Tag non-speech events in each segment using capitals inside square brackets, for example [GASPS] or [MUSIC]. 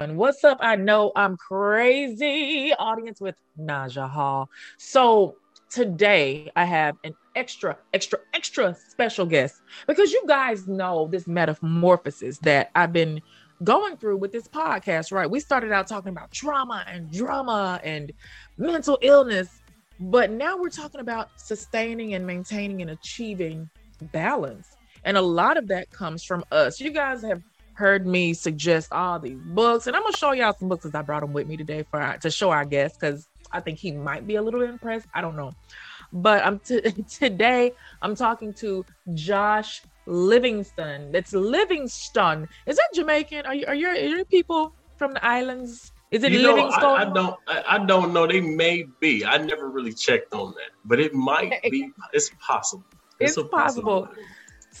And what's up? I know I'm crazy. Audience with Naja Hall. So today I have an extra, extra, extra special guest because you guys know this metamorphosis that I've been going through with this podcast, right? We started out talking about trauma and drama and mental illness, but now we're talking about sustaining and maintaining and achieving balance. And a lot of that comes from us. You guys have heard me suggest all these books, and I'm gonna show y'all some books because I brought them with me today for to show our guest because I think he might be a little impressed. I don't know, but I'm t- [LAUGHS] today I'm talking to Josh Livingston. That's Livingston. Is that Jamaican? Are you are you, are you people from the islands? Is it you know, Livingston? I, I don't. I, I, don't know. They may be. I never really checked on that, but it might [LAUGHS] be. It's possible. It's, it's possible.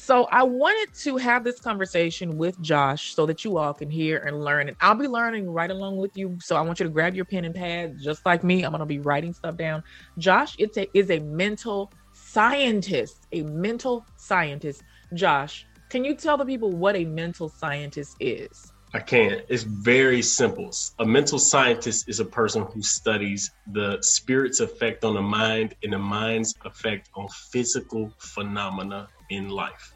So I wanted to have this conversation with Josh so that you all can hear and learn. And I'll be learning right along with you. So I want you to grab your pen and pad, just like me. I'm going to be writing stuff down. Josh it's a, is a mental scientist, a mental scientist. Josh, can you tell the people what a mental scientist is? I can. It's very simple. A mental scientist is a person who studies the spirit's effect on the mind and the mind's effect on physical phenomena in life.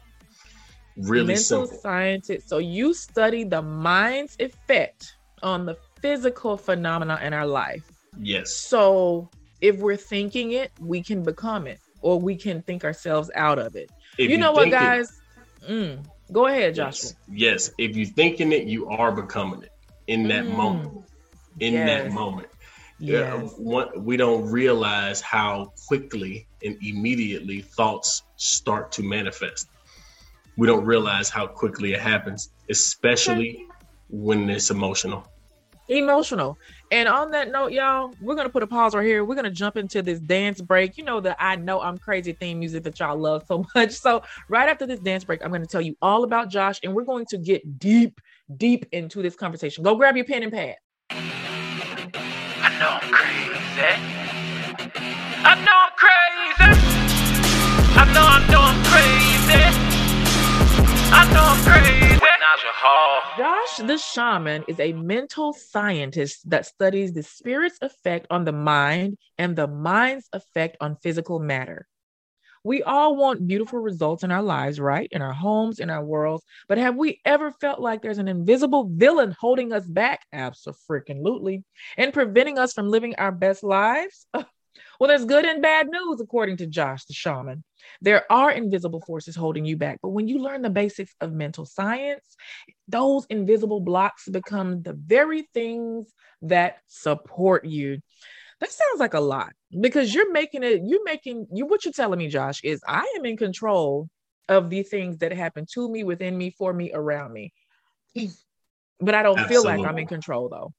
Really mental simple. scientist. So you study the mind's effect on the physical phenomena in our life. Yes. So if we're thinking it, we can become it, or we can think ourselves out of it. If you know what, guys? It, mm, go ahead, Joshua. Yes. yes. If you're thinking it, you are becoming it in that mm. moment. In yes. that moment. Yes. Yeah, we don't realize how quickly and immediately thoughts start to manifest. We don't realize how quickly it happens, especially when it's emotional. Emotional. And on that note, y'all, we're gonna put a pause right here. We're gonna jump into this dance break. You know that I know I'm crazy theme music that y'all love so [LAUGHS] much. So right after this dance break, I'm gonna tell you all about Josh, and we're going to get deep, deep into this conversation. Go grab your pen and pad. I know I'm crazy. I know I'm crazy. I know, I know I'm crazy. I know I'm crazy. Josh the Shaman is a mental scientist that studies the spirit's effect on the mind and the mind's effect on physical matter. We all want beautiful results in our lives, right? In our homes, in our worlds. But have we ever felt like there's an invisible villain holding us back? Absolutely. And preventing us from living our best lives? [LAUGHS] Well, there's good and bad news, according to Josh the shaman. There are invisible forces holding you back, but when you learn the basics of mental science, those invisible blocks become the very things that support you. That sounds like a lot because you're making it, you're making you what you're telling me, Josh, is I am in control of the things that happen to me, within me, for me, around me. But I don't Absolutely. feel like I'm in control though.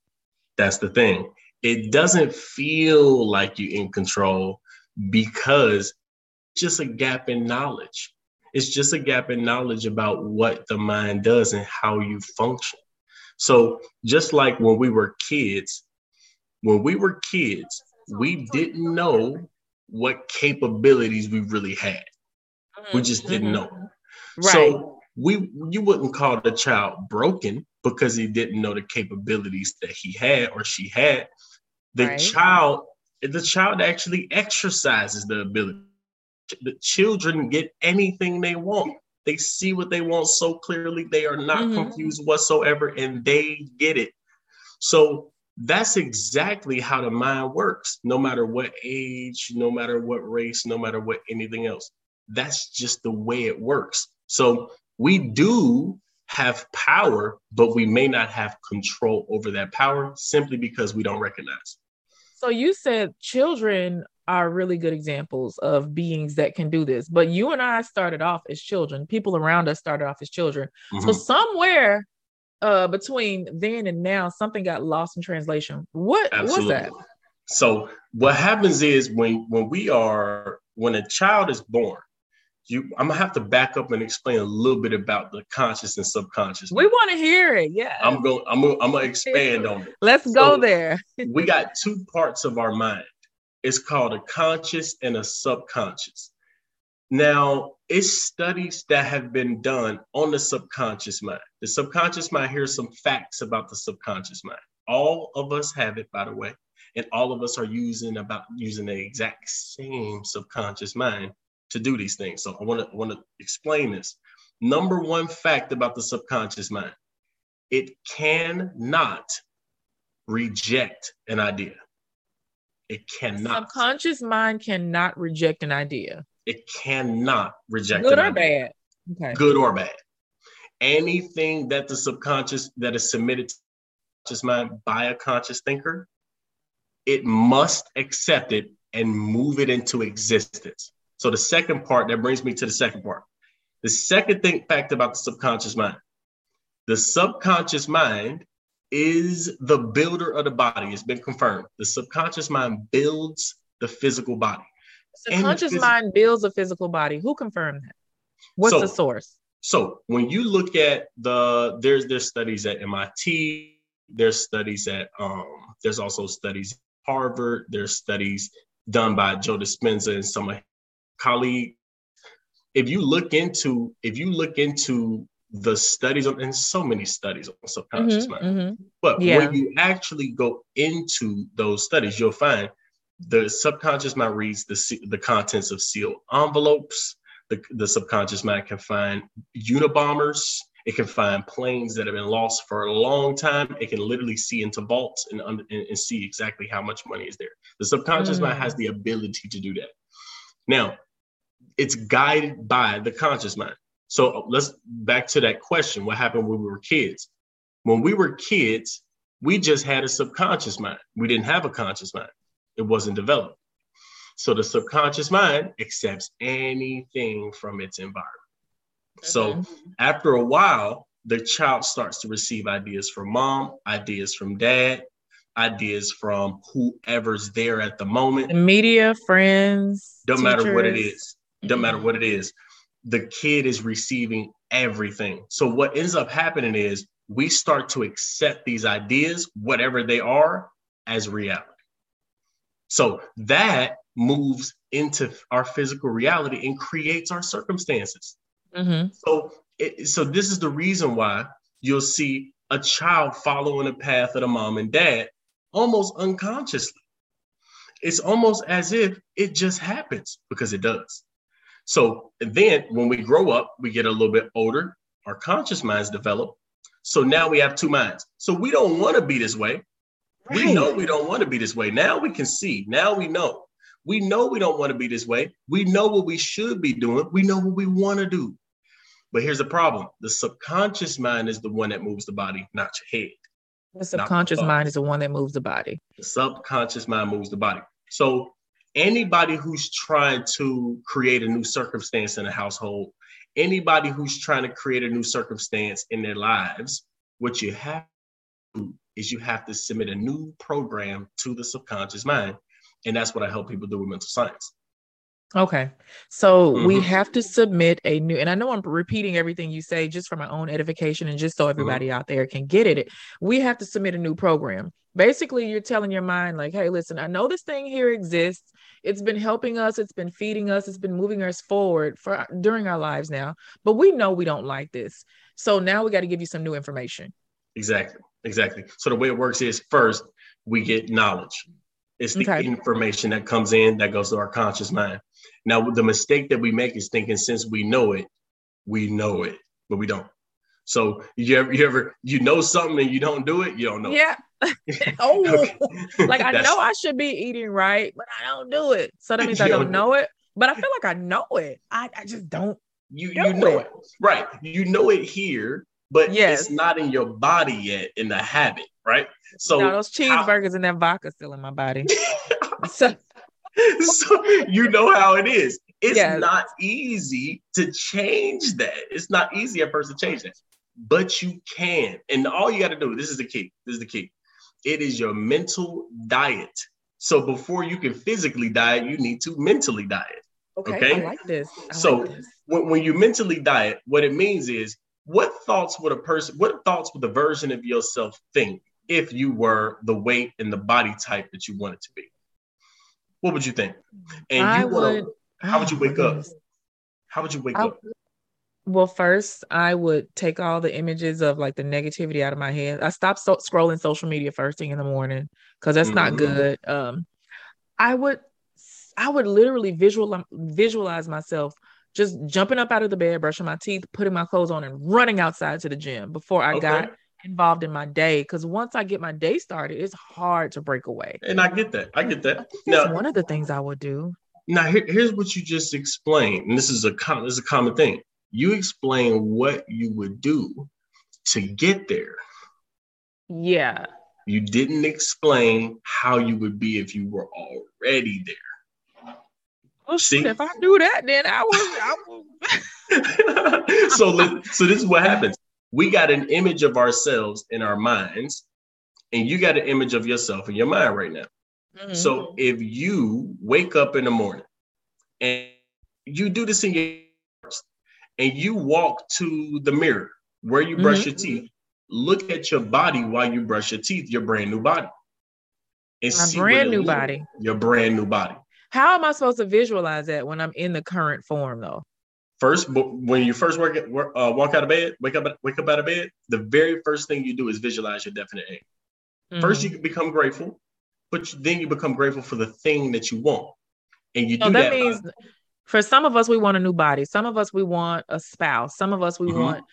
That's the thing it doesn't feel like you're in control because just a gap in knowledge. It's just a gap in knowledge about what the mind does and how you function. So, just like when we were kids, when we were kids, we didn't know what capabilities we really had. We just didn't know. Right. So, we you wouldn't call the child broken because he didn't know the capabilities that he had or she had the right. child the child actually exercises the ability the children get anything they want they see what they want so clearly they are not mm-hmm. confused whatsoever and they get it so that's exactly how the mind works no matter what age no matter what race no matter what anything else that's just the way it works so we do have power but we may not have control over that power simply because we don't recognize so you said children are really good examples of beings that can do this. But you and I started off as children. People around us started off as children. Mm-hmm. So somewhere uh, between then and now, something got lost in translation. What was that? So what happens is when when we are when a child is born, you I'm gonna have to back up and explain a little bit about the conscious and subconscious. We want to hear it. Yeah. I'm going I'm gonna, I'm gonna expand on it. Let's so go there. [LAUGHS] we got two parts of our mind. It's called a conscious and a subconscious. Now, it's studies that have been done on the subconscious mind. The subconscious mind, here's some facts about the subconscious mind. All of us have it, by the way, and all of us are using about using the exact same subconscious mind to do these things. So I want to want to explain this. Number one fact about the subconscious mind: it cannot reject an idea. It cannot. Subconscious mind cannot reject an idea. It cannot reject Good or bad. Okay. good or bad. Anything that the subconscious that is submitted to the conscious mind by a conscious thinker, it must accept it and move it into existence. So the second part that brings me to the second part. The second thing fact about the subconscious mind. The subconscious mind is the builder of the body. It's been confirmed. The subconscious mind builds the physical body. Subconscious phys- mind builds a physical body. Who confirmed that? What's So- the source? So when you look at the there's there's studies at MIT, there's studies at um there's also studies at Harvard, there's studies done by Joe Dispenza and some of his colleagues. If you look into if you look into the studies on and so many studies on subconscious Mhm, mind, mhm. but Yeah. when you actually go into those studies, you'll find the subconscious mind reads the the contents of sealed envelopes. The, the subconscious mind can find Unabombers. It can find planes that have been lost for a long time. It can literally see into vaults and, and, and see exactly how much money is there. The subconscious mind Mm. has the ability to do that. Now, it's guided by the conscious mind. So let's back to that question. What happened when we were kids? When we were kids, we just had a subconscious mind. We didn't have a conscious mind. It wasn't developed. So the subconscious mind accepts anything from its environment. So Mhm. after a while, the child starts to receive ideas from mom, ideas from dad, ideas from whoever's there at the moment. The media, friends. Don't matter what it is. teachers. is. Don't matter what it is. The kid is receiving everything. So what ends up happening is we start to accept these ideas, whatever they are, as reality. So that moves into our physical reality and creates our circumstances. Mhm. So, it, so this is the reason why you'll see a child following the path of the mom and dad almost unconsciously. It's almost as if it just happens because it does. So then when we grow up, we get a little bit older, our conscious minds develop. So now we have two minds. So we don't want to be this way. We know we don't want to be this way. Now we can see. Now we know. We know we don't want to be this way. We know what we should be doing. We know what we want to do. But here's the problem the subconscious mind is the one that moves the body, not your head. The subconscious thoughts. mind is the one that moves the body. The subconscious mind moves the body. So anybody who's trying to create a new circumstance in a household, anybody who's trying to create a new circumstance in their lives, what you have to do is you have to submit a new program to the subconscious mind. And that's what I help people do with mental science. Okay. So we Mhm. have to submit a new, and I know I'm repeating everything you say just for my own edification and just so everybody out there can get it. We have to submit a new program. Basically, you're telling your mind, like, hey, listen, I know this thing here exists. It's been helping us, it's been feeding us, it's been moving us forward for during our lives now, but we know we don't like this. So now we got to give you some new information. Exactly. Exactly. So the way it works is first we get knowledge. It's the Okay. information that comes in that goes to our conscious mind. Now the mistake that we make is thinking since we know it, we know it, but we don't. So you ever you ever you know something and you don't do it, you don't know. it. Yeah. [LAUGHS] [LAUGHS] oh, like I know I should be eating right, but I don't do it. So that means I [LAUGHS] don't don't- know it. But I feel like I know it. I, I just don't. you do you know it. it. Right. You know it here, but Yes. it's not in your body yet in the habit, right? So now those cheeseburgers and that vodka still in my body. [LAUGHS] so [LAUGHS] so you know how it is. It's Yes. not easy to change that. It's not easy at first to change that, but you can. And all you got to do, this is the key. This is the key. It is your mental diet. So before you can physically diet, you need to mentally diet. okay, Okay. I like this. I So- like this. When, when you mentally diet, what it means is what thoughts would a person, what thoughts would the version of yourself think if you were the weight and the body type that you wanted to be? What would you think? And I you would. how would you Oh, wake up? How would you wake I- up? Well, first, I would take all the images of like the negativity out of my head. I stopped so- scrolling social media first thing in the morning because that's not Mhm. good. Um, I would, I would literally visual visualize myself just jumping up out of the bed, brushing my teeth, putting my clothes on, and running outside to the gym before I Okay. got involved in my day. Because once I get my day started, it's hard to break away. And I get that. I get that. That's Now, one of the things I would do. now here, here's what you just explained, and this is a com- this is a common thing. You explain what you would do to get there. Yeah. You didn't explain how you would be if you were already there. Well, See? shit, if I do that, then I would. I [LAUGHS] would [LAUGHS] so, let- so this is what happens. We got an image of ourselves in our minds, and you got an image of yourself in your mind right now. Mhm. So if you wake up in the morning and you do this in your and you walk to the mirror where you brush your teeth, look at your body while you brush your teeth, your brand new body. And my see brand new body. Your brand new body. How am I supposed to visualize that when I'm in the current form, though? First, when you first work, uh, walk out of bed, wake up, wake up out of bed. The very first thing you do is visualize your definite aim. First, Mhm. you become grateful, but then you become grateful for the thing that you want, and you do so that that. by- means for some of us we want a new body. Some of us we want a spouse. Some of us we Mhm. want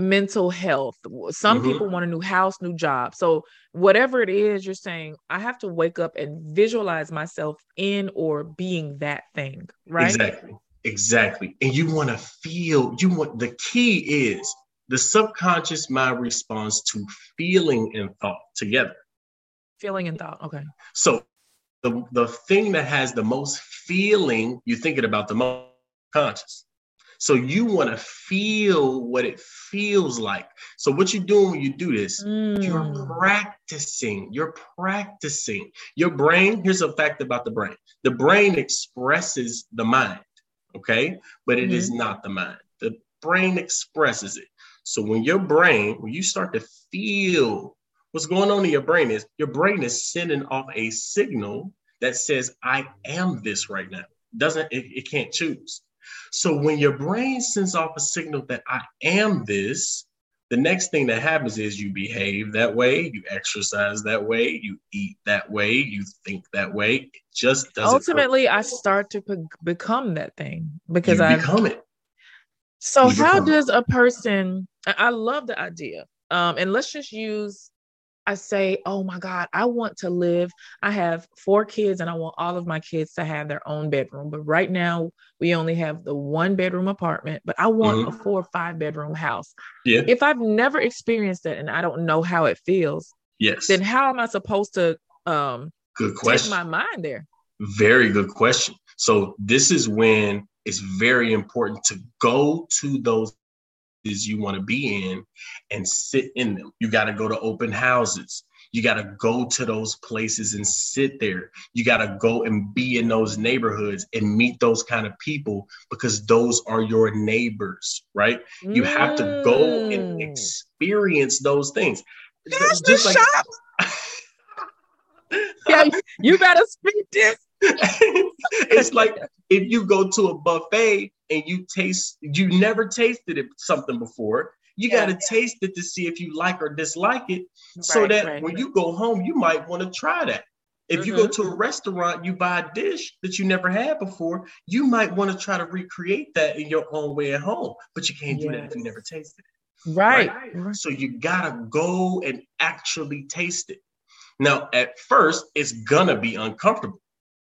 mental health. Some Mhm. people want a new house, new job. So whatever it is, you're saying I have to wake up and visualize myself in or being that thing, right? Exactly. Exactly. And you want to feel, you want the key is the subconscious mind responds to feeling and thought together. Feeling and thought. Okay. So the, the thing that has the most feeling, you're thinking about the most conscious. So you want to feel what it feels like. So what you're doing when you do this, you're Mm. practicing. You're practicing. Your brain, here's a fact about the brain. The brain expresses the mind, okay? But it is not the mind. The brain expresses it. So when your brain, when you start to feel what's going on in your brain is your brain is sending off a signal that says, I am this right now. Doesn't it, it can't choose. So when your brain sends off a signal that I am this, the next thing that happens is you behave that way, you exercise that way, you eat that way, you think that way. It just doesn't. Ultimately, I start to be- become that thing because I become it. So You how it. does a person I I love the idea. Um and let's just use I say, "Oh my god, I want to live. I have four kids and I want all of my kids to have their own bedroom. But right now, we only have the one bedroom apartment, but I want a four or five bedroom house." Yeah. If I've never experienced it and I don't know how it feels, Yes. then how am I supposed to um Good take question. my mind there? Very good question. So this is when it's very important to go to those you want to be in and sit in them. You got to go to open houses. You got to go to those places and sit there. You got to go and be in those neighborhoods and meet those kind of people because those are your neighbors, right? You have to go and Mm. experience those things. That's Just the like- shop. [LAUGHS] Yeah, you- you better speak this. [LAUGHS] it's like if you go to a buffet and you taste you never tasted it something before you Yeah. got to taste it to see if you like or dislike it so Right, that right. when you go home you might want to try that if you go Mhm. to a restaurant you buy a dish that you never had before you might want to try to recreate that in your own way at home but you can't do that if you never tasted it. right. so you gotta go and actually taste it now at first it's gonna be uncomfortable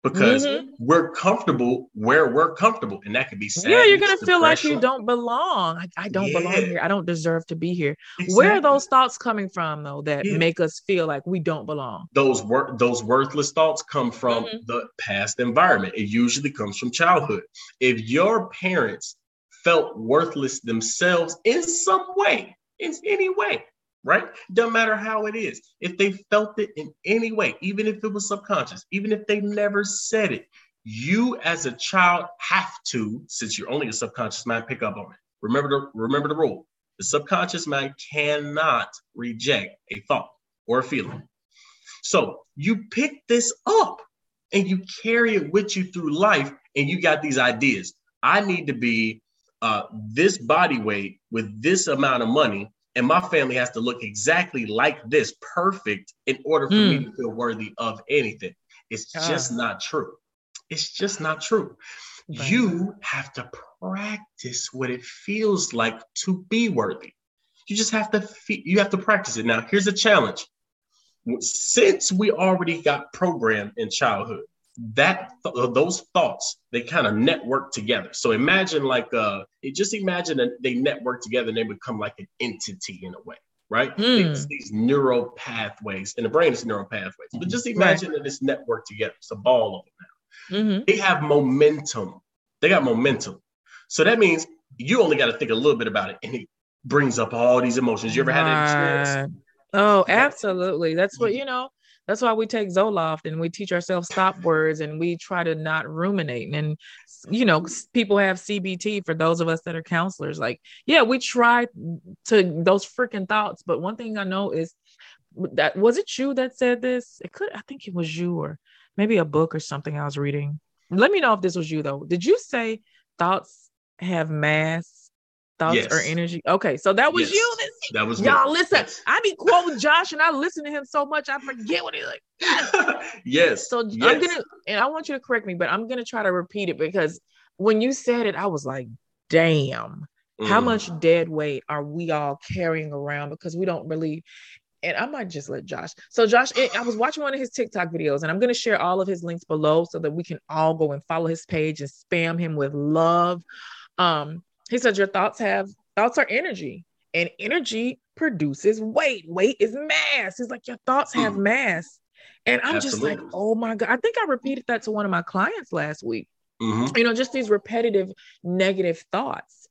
because Mhm. we're comfortable where we're comfortable, and that could be sad. Yeah, you're gonna feel like you don't belong. I, I don't belong here. I don't deserve to be here. Where are those thoughts coming from though that Yeah. make us feel like we don't belong? those wor- those worthless thoughts come from Mhm. the past environment. It usually comes from childhood. If your parents felt worthless themselves in some way, in any way, right? Doesn't matter how it is. If they felt it in any way, even if it was subconscious, even if they never said it, you as a child have to, since you're only a subconscious mind, pick up on it. Remember the remember the rule. The subconscious mind cannot reject a thought or a feeling. So you pick this up and you carry it with you through life, and you got these ideas. I need to be uh, this body weight with this amount of money, and my family has to look exactly like this, perfect, in order for mm. me hmm. to feel worthy of anything. It's uh. just not true. It's just not true. Right. You have to practice what it feels like to be worthy. You just have to fe- you have to practice it. Now, here's a challenge. Since we already got programmed in childhood, that th- those thoughts they kind of network together. So imagine like uh, just imagine that they network together and they become like an entity in a way, right? Mm. These neural pathways, and the brain is neural pathways. But just imagine right. that it's networked together. It's a ball of them now. Mm-hmm. They have momentum. They got momentum. So that means you only got to think a little bit about it, and it brings up all these emotions. You ever had that experience? Oh, absolutely. That's what you know. That's why we take Zoloft and we teach ourselves stop words and we try to not ruminate. And, you know, people have CBT for those of us that are counselors. Like, yeah, we try to those freaking thoughts. But one thing I know is that was it you that said this? It could, I think it was you or maybe a book or something I was reading. Let me know if this was you though. Did you say thoughts have mass thoughts yes. or energy. Okay, so that was yes. you. that was y'all. Me. Listen, yes. I be quoting Josh, and I listen to him so much I forget what he's like. [LAUGHS] yes. So yes. I'm gonna, and I want you to correct me, but I'm gonna try to repeat it because when you said it, I was like, "Damn, mm. how much dead weight are we all carrying around because we don't really." And I might just let Josh. So Josh, I was watching one of his TikTok videos, and I'm gonna share all of his links below so that we can all go and follow his page and spam him with love. Um, he said, Your thoughts have thoughts are energy, and energy produces weight. Weight is mass. He's like, Your thoughts have mm. mass. And I'm Absolutely. just like, Oh my God. I think I repeated that to one of my clients last week. Mm-hmm. You know, just these repetitive negative thoughts.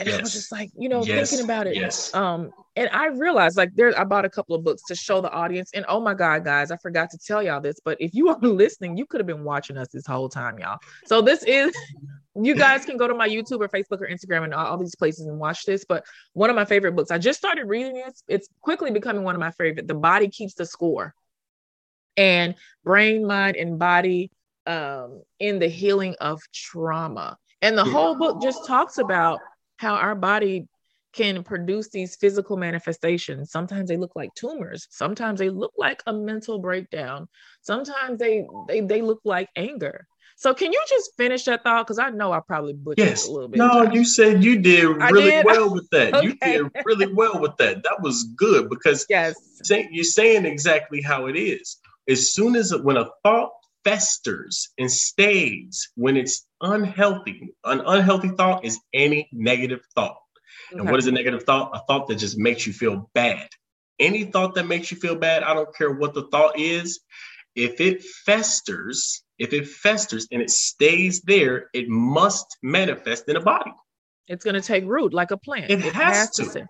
And yes. I was just like, you know, yes. thinking about it. Yes. Um, and I realized like there, I bought a couple of books to show the audience. And oh my God, guys, I forgot to tell y'all this, but if you are [LAUGHS] listening, you could have been watching us this whole time, y'all. So this is [LAUGHS] you guys can go to my YouTube or Facebook or Instagram and all, all, these places and watch this. But one of my favorite books, I just started reading it. It's quickly becoming one of my favorite. The Body Keeps the Score. And brain, mind, and body um, in the healing of trauma. And the whole book just talks about how our body can produce these physical manifestations. Sometimes they look like tumors. Sometimes they look like a mental breakdown. Sometimes they they, they look like anger. So can you just finish that thought? Because I know I probably butchered yes. a little bit. No, Josh. you said you did really did? well with that. [LAUGHS] okay. You did really well with that. That was good because yes, you're saying exactly how it is. As soon as when a thought festers and stays, when it's unhealthy. An unhealthy thought is any negative thought. Okay. And what is a negative thought? A thought that just makes you feel bad. Any thought that makes you feel bad, I don't care what the thought is, if it festers, if it festers and it stays there, it must manifest in a body. It's going to take root like a plant. It, it has, has, to. to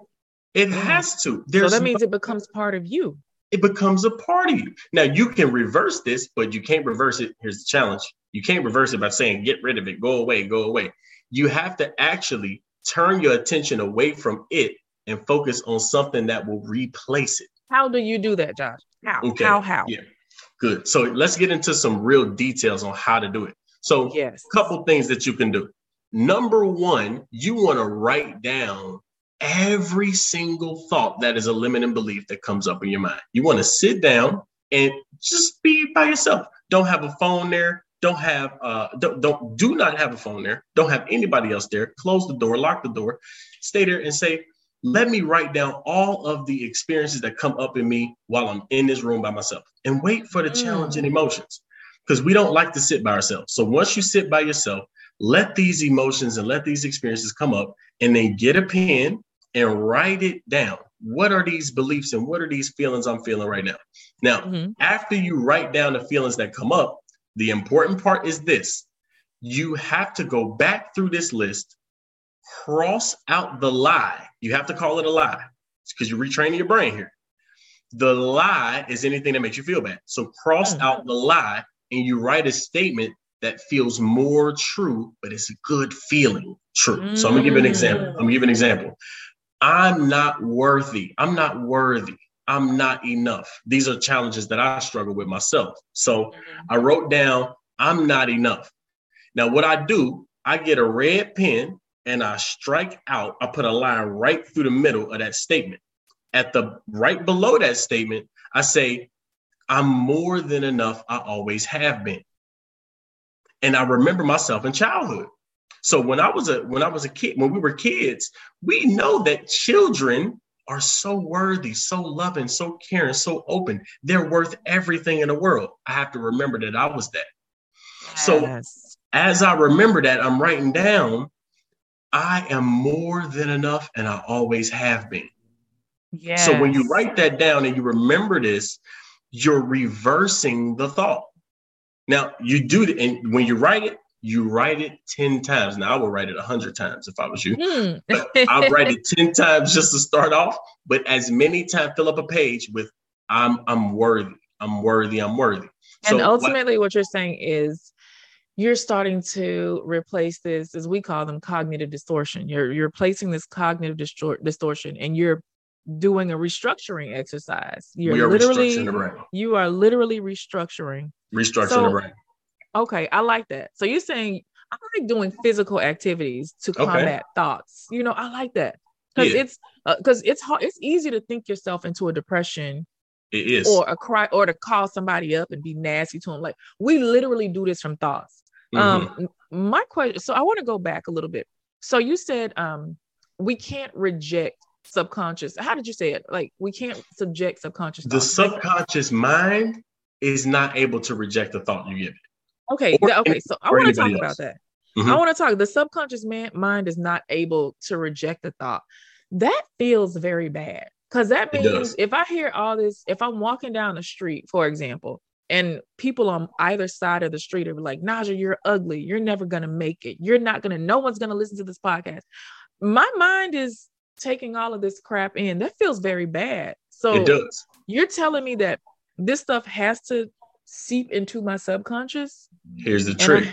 it mm. has to. There's so that means no, it becomes part of you. It becomes a part of you. Now you can reverse this, but you can't reverse it. Here's the challenge you can't reverse it by saying, get rid of it, go away, go away. You have to actually turn your attention away from it and focus on something that will replace it. How do you do that, Josh? How? Okay. How? How? Yeah. Good. So let's get into some real details on how to do it. So, yes, a couple things that you can do. Number one, you want to write down every single thought that is a limiting belief that comes up in your mind. You want to sit down and just be by yourself. Don't have a phone there don't have uh don't, don't do not have a phone there don't have anybody else there close the door lock the door stay there and say let me write down all of the experiences that come up in me while i'm in this room by myself and wait for the mm. challenging emotions because we don't like to sit by ourselves so once you sit by yourself let these emotions and let these experiences come up and then get a pen and write it down what are these beliefs and what are these feelings i'm feeling right now now mm-hmm. after you write down the feelings that come up the important part is this you have to go back through this list, cross out the lie. You have to call it a lie because you're retraining your brain here. The lie is anything that makes you feel bad. So cross mm. out the lie and you write a statement that feels more true, but it's a good feeling true. So I'm gonna give an example. I'm gonna give an example. I'm not worthy. I'm not worthy. I'm not enough. These are challenges that I struggle with myself. So mm-hmm. I wrote down, I'm not enough. Now, what I do, I get a red pen and I strike out, I put a line right through the middle of that statement. At the right below that statement, I say, I'm more than enough. I always have been. And I remember myself in childhood. So when I was a when I was a kid, when we were kids, we know that children are so worthy, so loving, so caring, so open. They're worth everything in the world. I have to remember that I was that. Yes. So as I remember that, I'm writing down, I am more than enough and I always have been. Yes. So when you write that down and you remember this, you're reversing the thought. Now you do it, and when you write it, you write it 10 times. Now I would write it 100 times if I was you. Mm. [LAUGHS] I'll write it 10 times just to start off, but as many times fill up a page with I'm I'm worthy. I'm worthy. I'm worthy. And so ultimately what, what you're saying is you're starting to replace this as we call them cognitive distortion. You're you're replacing this cognitive distor- distortion and you're doing a restructuring exercise. You're literally you are literally restructuring. Restructuring so, the brain. Okay, I like that. So you're saying I like doing physical activities to combat okay. thoughts. You know, I like that because yeah. it's because uh, it's hard. It's easy to think yourself into a depression. It is, or a cry, or to call somebody up and be nasty to them. Like we literally do this from thoughts. Mm-hmm. Um, my question. So I want to go back a little bit. So you said um we can't reject subconscious. How did you say it? Like we can't subject subconscious. The subconscious mind is not able to reject the thought you give it. Okay. Or, okay. So I want to talk else. about that. Mm-hmm. I want to talk. The subconscious man, mind is not able to reject the thought. That feels very bad because that means if I hear all this, if I'm walking down the street, for example, and people on either side of the street are like, Naja, you're ugly. You're never going to make it. You're not going to, no one's going to listen to this podcast. My mind is taking all of this crap in. That feels very bad. So it does. You're telling me that this stuff has to seep into my subconscious? Here's the trick.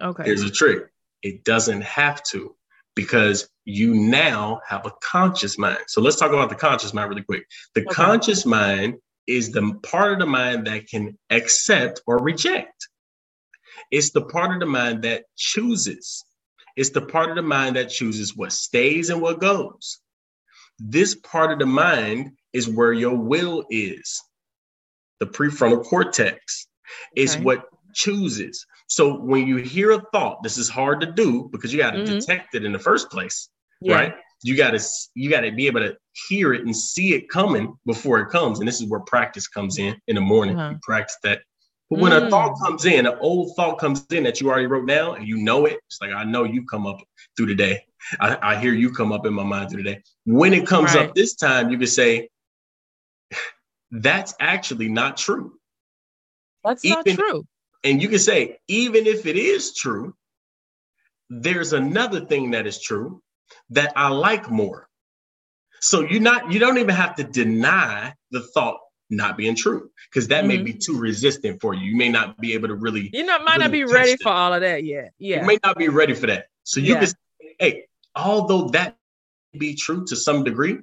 okay. Here's the trick. It doesn't have to because you now have a conscious mind. So let's talk about the conscious mind really quick. The okay. conscious mind is the part of the mind that can accept or reject. It's the part of the mind that chooses. It's the part of the mind that chooses what stays and what goes. This part of the mind is where your will is. The prefrontal cortex okay. is what chooses. So when you hear a thought, this is hard to do because you got to mm-hmm. detect it in the first place, yeah. right? You got to you got to be able to hear it and see it coming before it comes, and this is where practice comes in. In the morning, uh-huh. you practice that. But when mm. a thought comes in, an old thought comes in that you already wrote down, and you know it, it's like I know you come up through the day. I, I hear you come up in my mind through the day. When it comes right. up this time, you can say, "That's actually not true." That's even, not true. And you can say, even if it is true, there's another thing that is true that I like more. So you're not, you don't even have to deny the thought not being true because that mm-hmm. may be too resistant for you. You may not be able to really. You know, might really not be ready that. for all of that yet. Yeah, you may not be ready for that. So you yeah. can, say, hey, although that be true to some degree,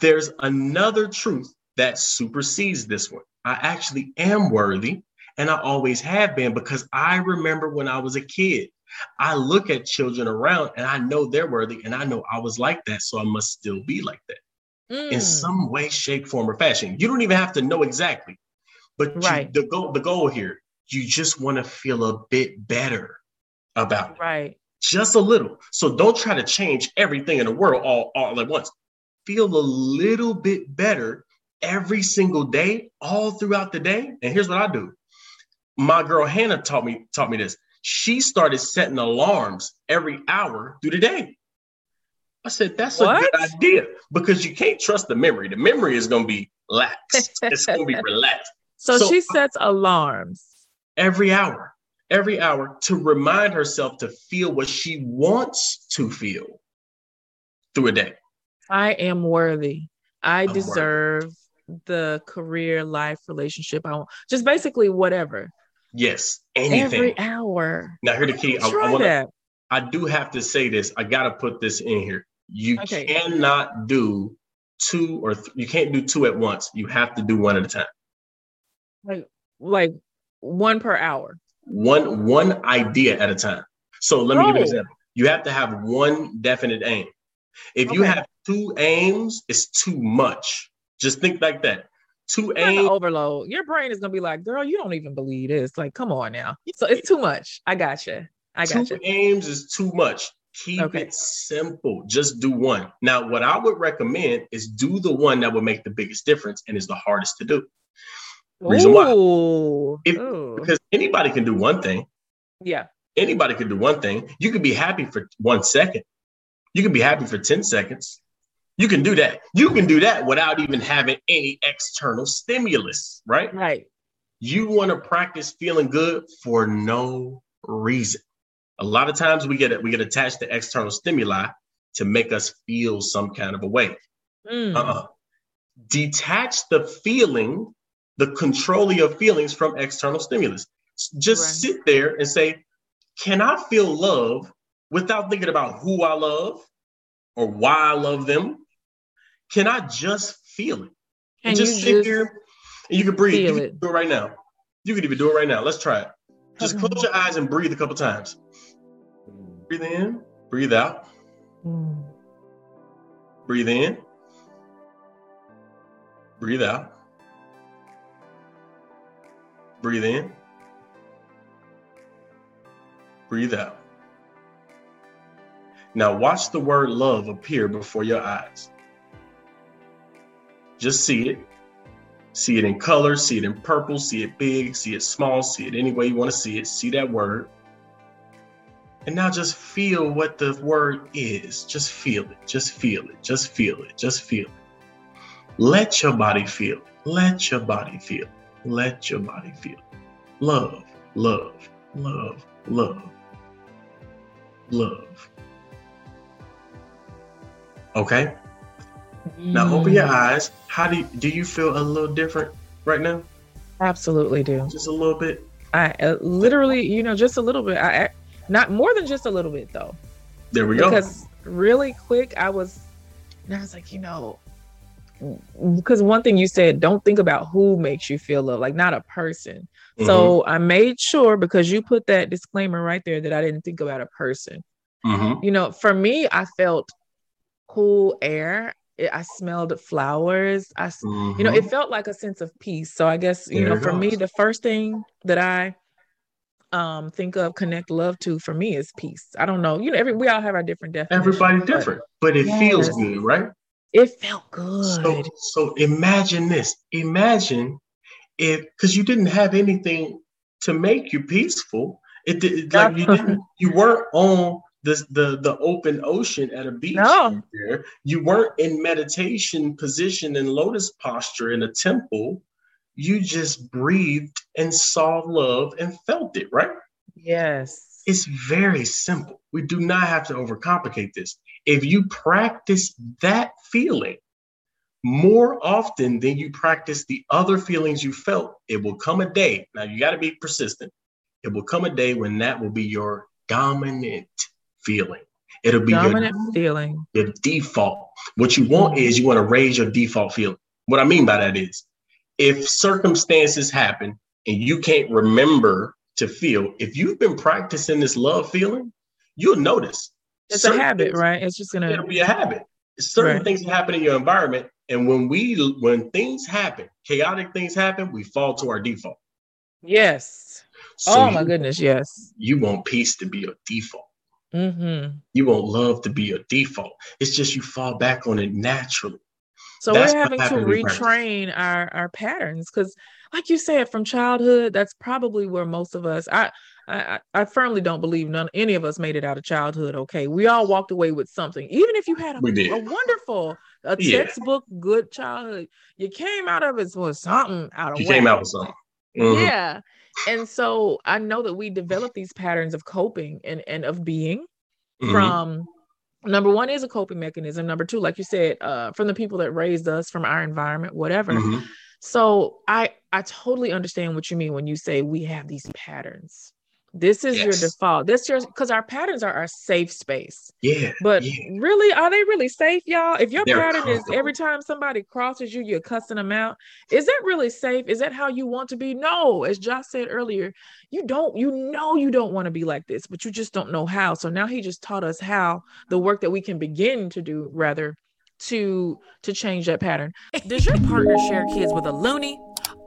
there's another truth that supersedes this one. I actually am worthy and I always have been because I remember when I was a kid. I look at children around and I know they're worthy and I know I was like that. So I must still be like that mm. in some way, shape, form, or fashion. You don't even have to know exactly. But right. you, the goal, the goal here, you just want to feel a bit better about it. Right. Just a little. So don't try to change everything in the world all, all at once. Feel a little bit better every single day, all throughout the day. And here's what I do. My girl Hannah taught me taught me this. She started setting alarms every hour through the day. I said, that's what? a good idea because you can't trust the memory. The memory is going to be lax. it's going to be [LAUGHS] relaxed. So, so she sets alarms every hour, every hour to remind herself to feel what she wants to feel through a day. I am worthy. I I'm deserve worthy the career, life, relationship I want. Just basically whatever. Yes, anything. Every hour. Now, here the key. I, I, wanna, I do have to say this. I got to put this in here. You okay. cannot do two or th- you can't do two at once. You have to do one at a time. Like, like one per hour. One one idea at a time. So let me oh. give you an example. You have to have one definite aim. If you have two aims, it's too much. Just think like that. Two gonna aims. overload. Your brain is gonna be like, girl, you don't even believe this. Like, come on now. So it's too much. I got gotcha. I two gotcha. aims is too much. Keep Okay. it simple. Just do one. Now, what I would recommend is do the one that would make the biggest difference and is the hardest to do. Reason why. If- Ooh. Because anybody can do one thing. Yeah. Anybody can do one thing. You can be happy for one second. You can be happy for 10 seconds. You can do that. You can do that without even having any external stimulus, right? Right. You want to practice feeling good for no reason. A lot of times we get we get attached to external stimuli to make us feel some kind of a way. Mm. Uh-uh. Detach the feeling, the control of your feelings from external stimulus. Just Right. sit there and say, Can I feel love without thinking about who I love or why I love them? Can I just feel it? Can And just sit here and you can breathe. You can it? do it right now. You can even do it right now. Let's try it. Just Okay. close your eyes and breathe a couple times. Breathe in, breathe out, Mm. breathe in, breathe out, breathe in, breathe out. Now watch the word love appear before your eyes. Just see it. See it in color, see it in purple, see it big, see it small, see it any way you want to see it. See that word. And now just feel what the word is. Just feel it. Just feel it. Just feel it. Just feel it. Let your body feel. Let your body feel. Let your body feel. Love, love, love, love, love. Okay? Now open your Mm. eyes. How do you, do you feel a little different right now? Absolutely do. Just a little bit. I uh, literally, you know, just a little bit. I I- not more than just a little bit though. There we go. because really quick I was, and I was like, you know, because one thing you said, don't think about who makes you feel love, like not a person. Mhm, So I made sure because you put that disclaimer right there that I didn't think about a person. mhm. You know, for me, I felt cool air. It- I smelled flowers. I, s- you know, Mhm. it felt like a sense of peace. So I guess you There know, for me, the first thing that I um think of connect love to for me is peace. I don't know. You know, every we all have our different definitions. Everybody different, but it feels good, right? It felt good. So, so imagine this. Imagine if, because you didn't have anything to make you peaceful. It did like you didn't. You weren't on the the the open ocean at a beach. No. There, you weren't in meditation position in lotus posture in a temple. You just breathed and saw love and felt it, right? yes. It's very simple. We do not have to overcomplicate this. If you practice that feeling more often than you practice the other feelings you felt, it will come a day. Now, you got to be persistent. It will come a day when that will be your dominant feeling. It'll be Dominant feeling. your, your default. What you want is you want to raise your default feeling. What I mean by that is if circumstances happen and you can't remember to feel, if you've been practicing this love feeling, you'll notice. It's a habit, things- right? It's just gonna It'll be a habit. Certain Right. things happen in your environment, and when we when things happen, chaotic things happen, we fall to our default. yes. So oh my you- goodness, yes. You want peace to be your default. Mm-hmm. You want love to be a default. It's just you fall back on it naturally. So That's we're having to happened in retrain our our patterns because, like you said, from childhood, that's probably where most of us. I I, I I firmly don't believe none any of us made it out of childhood. Okay, we all walked away with something, even if you had a, a wonderful, a Yeah. textbook good childhood. You came out of it with something out of You whack. came out with something. Mhm. Yeah. And so I know that we develop these patterns of coping and, and of being Mhm. from number one is a coping mechanism. Number two, like you said, uh, from the people that raised us, from our environment, whatever. Mhm. So I I totally understand what you mean when you say we have these patterns. This is your default. This your because our patterns are our safe space. Yeah. But yeah. really, are they really safe, y'all? If your They're pattern is every time somebody crosses you, you're cussing them out, is that really safe? Is that how you want to be? No, as Josh said earlier, you don't, you know, you don't want to be like this, but you just don't know how. So now he just taught us how the work that we can begin to do, rather, to to change that pattern. Does your partner share kids with a loony?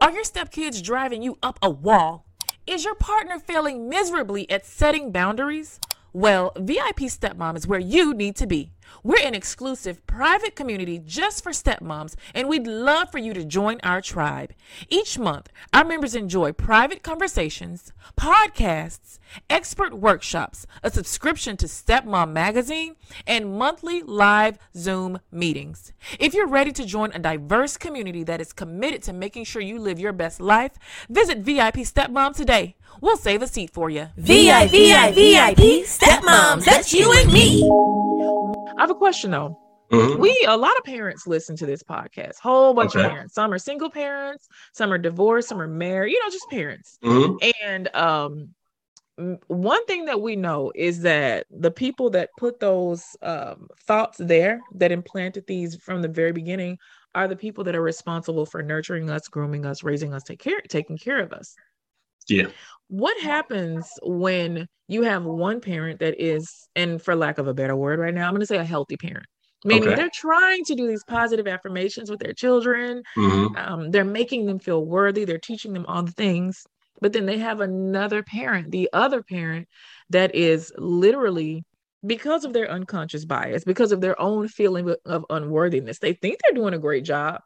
Are your stepkids driving you up a wall? Is your partner failing miserably at setting boundaries? Well, VIP Stepmom is where you need to be. We're an exclusive private community just for stepmoms, and we'd love for you to join our tribe. Each month, our members enjoy private conversations, podcasts, expert workshops, a subscription to Stepmom Magazine, and monthly live Zoom meetings. If you're ready to join a diverse community that is committed to making sure you live your best life, visit VIP Stepmom today. We'll save a seat for you. VIP, VIP, stepmoms, that's you and me. I have a question though. Mhm. We a lot of parents listen to this podcast. Whole bunch of parents. Some are single parents, some are divorced, some are married. You know, just parents. Mhm. And um one thing that we know is that the people that put those um, thoughts there that implanted these from the very beginning are the people that are responsible for nurturing us grooming us raising us take care taking care of us Yeah. What happens when you have one parent that is and for lack of a better word right now i'm going to say a healthy parent meaning Okay. they're trying to do these positive affirmations with their children Mhm. um, they're making them feel worthy they're teaching them all the things but then they have another parent the other parent that is literally because of their unconscious bias because of their own feeling of unworthiness they think they're doing a great job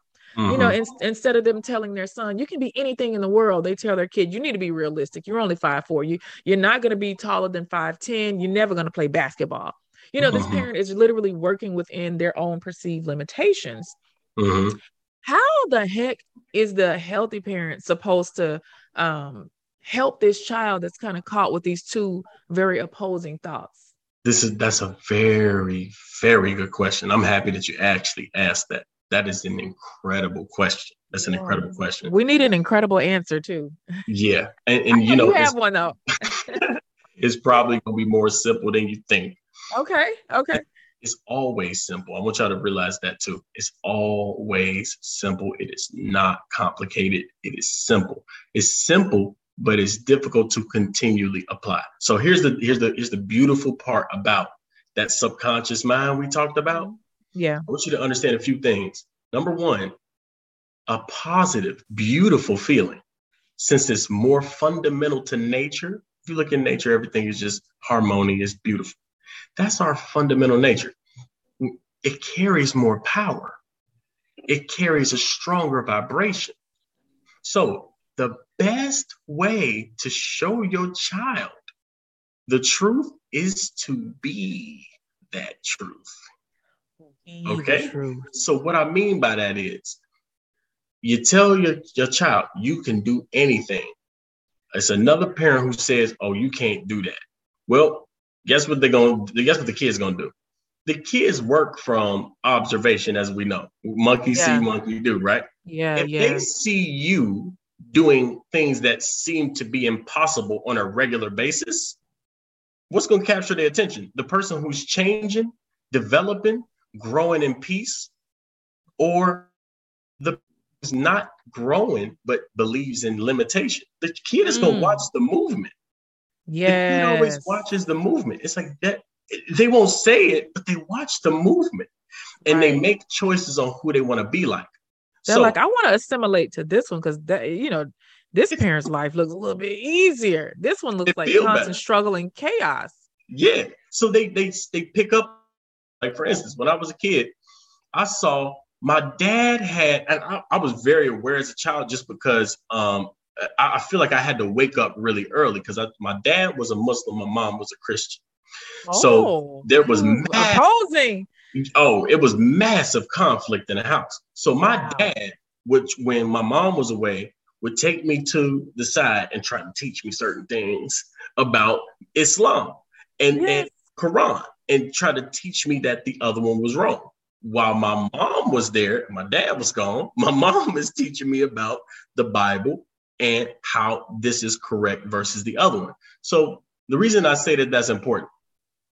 you know Mhm. in, instead of them telling their son you can be anything in the world they tell their kid you need to be realistic you're only five four you you're not going to be taller than five ten you're never going to play basketball you know this Mhm. parent is literally working within their own perceived limitations Mhm. how the heck is the healthy parent supposed to um help this child that's kind of caught with these two very opposing thoughts This is that's a very very good question. I'm happy that you actually asked that. That is an incredible question. That's an Yeah. incredible question. we need an incredible answer too Yeah, [LAUGHS] and, and you know you have one though [LAUGHS] it's probably gonna be more simple than you think. okay okay It's always simple. I want y'all to realize that too. It's always simple. It is not complicated. It is simple. It's simple, but it's difficult to continually apply. So here's the here's the here's the beautiful part about that subconscious mind we talked about. Mm-hmm. Yeah I want you to understand a few things. Number one, a positive, beautiful feeling, since it's more fundamental to nature. If you look in nature, everything is just harmonious, beautiful. That's our fundamental nature. It carries more power, it carries a stronger vibration. So, the best way to show your child the truth is to be that truth. Okay. So what I mean by that is you tell your, your child you can do anything. It's another parent who says, Oh, you can't do that. Well, guess what they're gonna guess what the kids gonna do? The kids work from observation, as we know. Monkey Yeah. see, monkey do, right? Yeah, if yeah. they see you doing things that seem to be impossible on a regular basis, what's going to capture their attention? The person who's changing, developing, growing in peace, or the is not growing but believes in limitation. The kid is going Mm. to watch the movement. The kid always watches the movement. It's like that. They won't say it, but they watch the movement and they make choices on who they want to be like. They're like, I want to assimilate to this one because that you know, this parent's life looks a little bit easier. This one looks like constant better. struggle and chaos. Yeah. So they they they pick up like for instance, when I was a kid, I saw my dad had and I, I was very aware as a child just because um I, I feel like I had to wake up really early because my dad was a Muslim, my mom was a Christian. So, Oh, there was mass- opposing. Oh, it was massive conflict in the house. So my Wow. dad, which when my mom was away, would take me to the side and try to teach me certain things about Islam and, Yes. and Quran and try to teach me that the other one was wrong. While my mom was there, my dad was gone. [LAUGHS] My mom is teaching me about the Bible and how this is correct versus the other one. So the reason I say that that's important,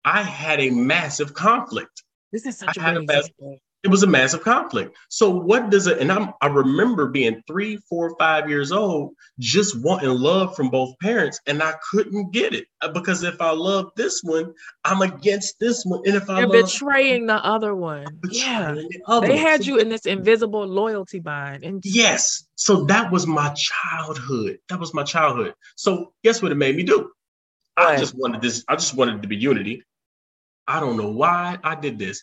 I had a massive conflict. This is such I a had a best- example. It was a massive conflict. So what does it? And I'm, I remember being three, four, five years old, just wanting love from both parents, and I couldn't get it Uh, because if I love this one, I'm against this one, and if I love betraying the other one. Yeah. the other They one. had you in this invisible loyalty bind. And Yes. So that was my childhood. That was my childhood. So guess what it made me do? I just wanted this. I just wanted to be unity. I don't know why I did this.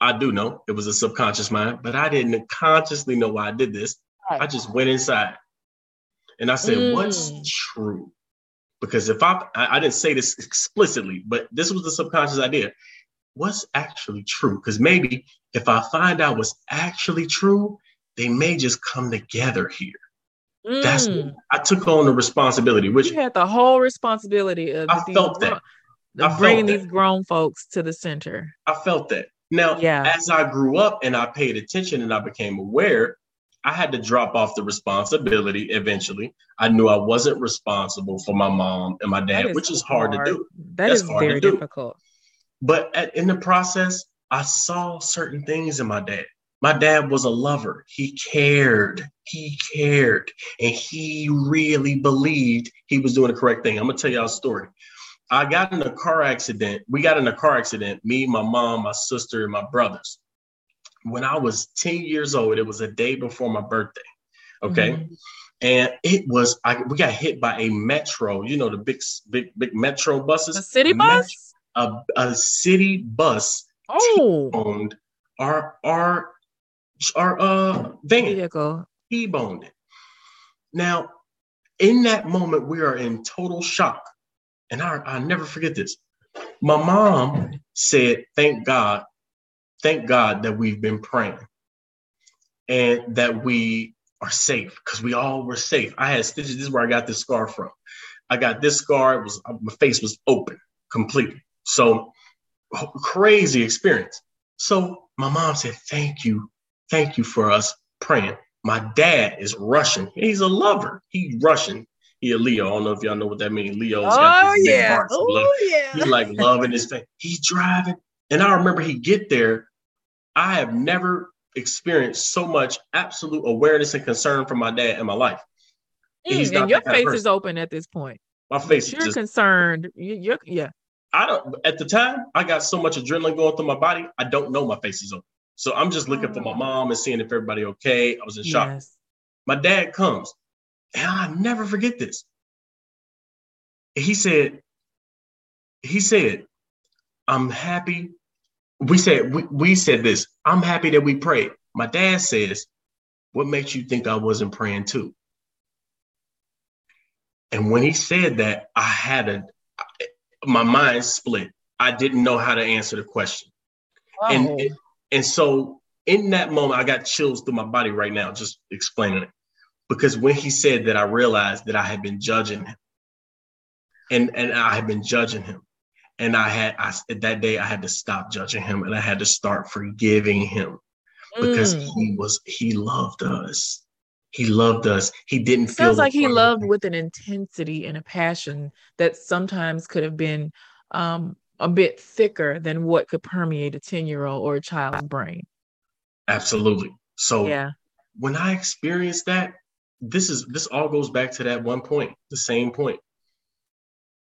I do know it was a subconscious mind, but I didn't consciously know why I did this. I just went inside and I said, "What's Mm. true?" Because if I, I I didn't say this explicitly, but this was the subconscious idea. What's actually true? Because maybe if I find out what's actually true, they may just come together here. That's Mm. I took on the responsibility, which you had the whole responsibility of I felt that. grown- I bringing felt that. these grown folks to the center. I felt that. Now, Yeah. as I grew up and I paid attention and I became aware, I had to drop off the responsibility eventually. I knew I wasn't responsible for my mom and my dad, which is hard, to do. That That's is hard to very do. difficult. But at, in the process, I saw certain things in my dad. My dad was a lover. He cared. He cared. And he really believed he was doing the correct thing. I'm going to tell y'all a story. I got in a car accident. We got in a car accident, me, my mom, my sister, and my brothers. When I was 10 years old, it was a day before my birthday. Okay. Mhm. And it was, I, we got hit by a metro, you know, the big, big, big metro buses. A city metro- bus? a, a city bus Oh, owned our our our uh van vehicle. T-boned it. Now, in that moment, we are in total shock. And I I never forget this. My mom said, thank God, thank God that we've been praying and that we are safe because we all were safe. I had stitches. This is where I got this scar from. I got this scar. It was uh, my face was open completely. So crazy experience. So my mom said, Thank you. Thank you for us praying. My dad is Russian. He's a lover. He's Russian. He a Leo. I don't know if y'all know what that means. Leo's got Oh these big yeah. Oh yeah. He like loving his face. He's driving. And I remember he get there. I have never experienced so much absolute awareness and concern for my dad in my life. Mm, not and your face is open at this point. My face is You're just concerned. You, you're yeah. I don't at the time I got so much adrenaline going through my body, I don't know my face is open. So I'm just looking for my Oh. mom and seeing if everybody okay. I was in shock. Yes. My dad comes, and I never forget this. He said, he said, I'm happy. We said, we, we said this, I'm happy that we prayed. My dad says, What makes you think I wasn't praying too? And when he said that, I had a my mind split. I didn't know how to answer the question. And and- and so in that moment, I got chills through my body right now, just explaining it. Because when he said that, I realized that I had been judging him. And and I had been judging him. And I had I that day I had to stop judging him and I had to start forgiving him because Mm. he was he loved us. He loved us. He didn't feel sounds like he loved with an intensity and a passion that sometimes could have been um, a bit thicker than what could permeate a 10 year old or a child's brain. Absolutely. So Yeah. when I experienced that, this is this all goes back to that one point, the same point.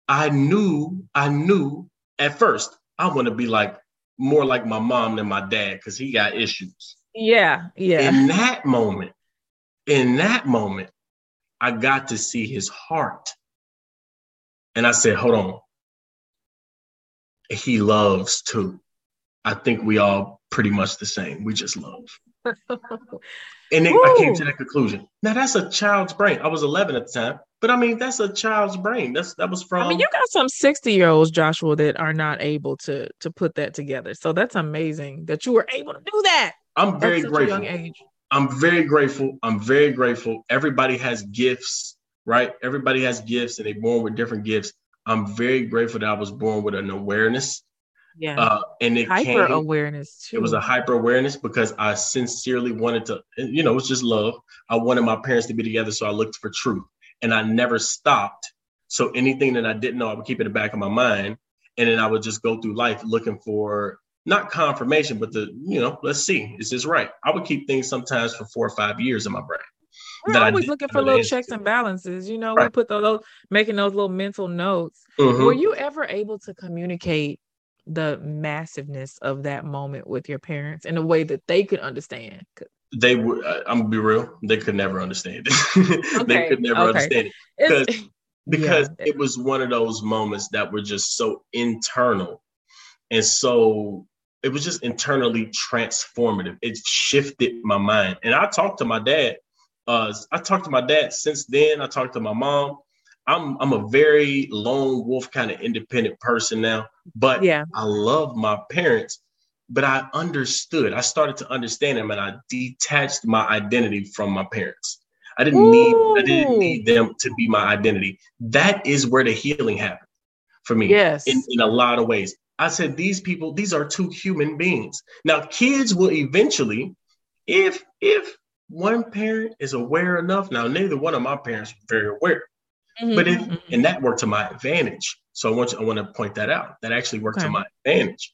I knew, I knew at first I want to be like more like my mom than my dad because he got issues. Yeah. Yeah. In that moment, in that moment, I got to see his heart. And I said, hold on. He loves too. I think we all pretty much the same. We just love. And then I came to that conclusion. Now that's a child's brain. I was 11 at the time, but I mean that's a child's brain. That's that was from. I mean, you got some 60 year olds, Joshua, that are not able to to put that together. So that's amazing that you were able to do that I'm very grateful. a young age. I'm very grateful. I'm very grateful. Everybody has gifts, right? Everybody has gifts, and they're born with different gifts. I'm very grateful that I was born with an awareness, Yeah. uh, and it Hyper came. awareness too. It was a hyper awareness because I sincerely wanted to, you know, it was just love. I wanted my parents to be together, so I looked for truth. and I never stopped. So anything that I didn't know, I would keep in the back of my mind. And then I would just go through life looking for not confirmation, but the, you know, let's see, is this right? I would keep things sometimes for four or five years in my brain. We're I always looking for little checks and balances. You know, we put those, those making those little mental notes. Mhm. Were you ever able to communicate the massiveness of that moment with your parents in a way that they could understand? They would, I'm gonna be real, they could never understand it. [LAUGHS] they could never okay. understand it. [LAUGHS] It's, because Yeah. it was one of those moments that were just so internal and so it was just internally transformative it shifted my mind and i talked to my dad uh i talked to my dad since then i talked to my mom i'm i'm a very lone wolf kind of independent person now but yeah. i love my parents but i understood i started to understand them and i detached my identity from my parents I didn't need I didn't need them to be my identity. That is where the healing happened for me Yes. in, in a lot of ways. I said these people, these are two human beings. Now, kids will eventually, if if one parent is aware enough, now neither one of my parents were very aware, Mhm, but if mhm. and that worked to my advantage. So I want to, I want to point that out. That actually worked to my advantage.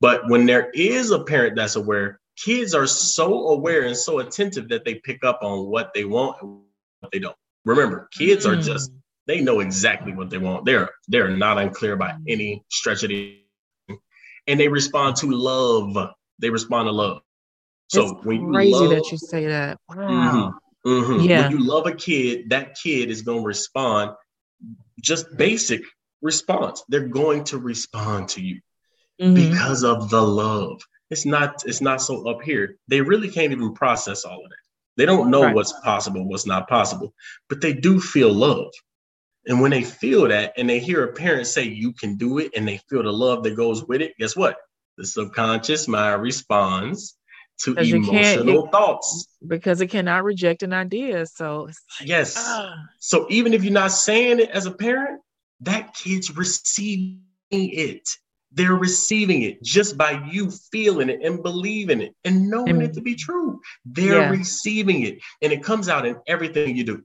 But when there is a parent that's aware, kids are so aware and so attentive that they pick up on what they want and what they don't. Remember, kids are just Mm. they know exactly what they want. They're they're not unclear by any stretch of the and they respond to love. They respond to love. So it's when you crazy love, that you say that. Wow. Mhm, mhm. Yeah. when you love a kid, that kid is going to respond just basic response. They're going to respond to you Mhm. because of the love. It's not it's not so up here. They really can't even process all of that. They don't know Right. what's possible, what's not possible, but they do feel love. And when they feel that and they hear a parent say you can do it and they feel the love that goes with it, guess what? The subconscious mind responds to 'Cause you can't- emotional thoughts. because it cannot reject an idea. So like, Yes. ah, So even if you're not saying it as a parent, that kid's receiving it. They're receiving it just by you feeling it and believing it and knowing And- it to be true. They're Yeah. receiving it. And it comes out in everything you do.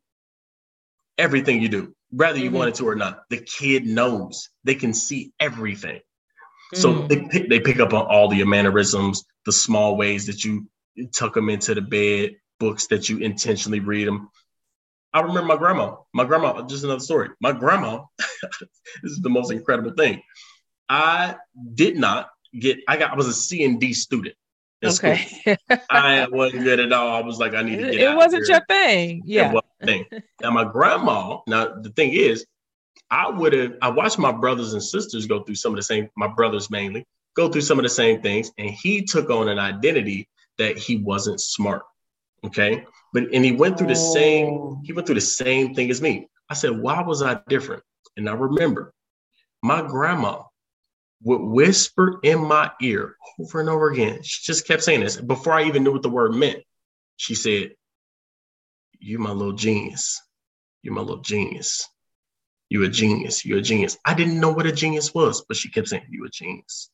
Everything you do, whether you Mhm. want it to or not. The kid knows. They can see everything. So mm, they pick they pick up on all the mannerisms, the small ways that you tuck them into the bed, books that you intentionally read them. I remember my grandma. My grandma, just another story. My grandma, [LAUGHS] this is the most incredible thing. I did not get, I got, I was a C and D student. okay. [LAUGHS] I wasn't good at all. I was like, I need to get it wasn't your thing. It Yeah. thing. Now my grandma, now the thing is, I would have I watched my brothers and sisters go through some of the same, my brothers mainly, go through some of the same things, and he took on an identity that he wasn't smart. Okay. But and he went through the same, Oh. he went through the same thing as me. I said, why was I different? And I remember my grandma would whisper in my ear over and over again. She just kept saying this before I even knew what the word meant. She said, You're my little genius. You're my little genius. You a genius. You're a genius. I didn't know what a genius was, but she kept saying, You're a genius.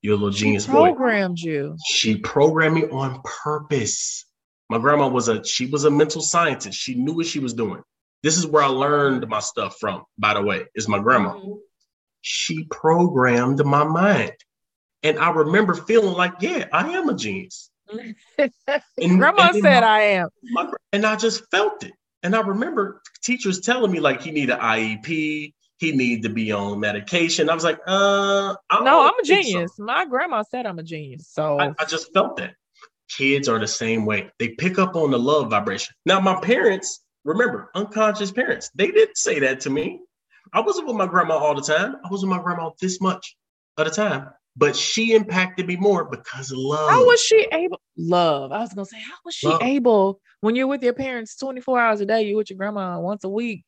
You're a little She genius boy. programmed you. She programmed me on purpose. My grandma was a she was a mental scientist. She knew what she was doing. This is where I learned my stuff from, by the way, is my grandma. Mm-hmm. She programmed my mind. And I remember feeling like, yeah, I am a genius. [LAUGHS] And- Grandma and said my- I am. my, and I just felt it. And I remember teachers telling me like he need an IEP, he need to be on medication. I was like, uh, I No, I'm a think so. genius. My grandma said I'm a genius. So I, I just felt that. Kids are the same way. They pick up on the love vibration. Now, my parents, remember, unconscious parents, they didn't say that to me. I wasn't with my grandma all the time. I was with my grandma this much at a time. But she impacted me more because of love. how was she able? Love. I was gonna say, how was she Love. able when you're with your parents 24 hours a day? You with your grandma once a week.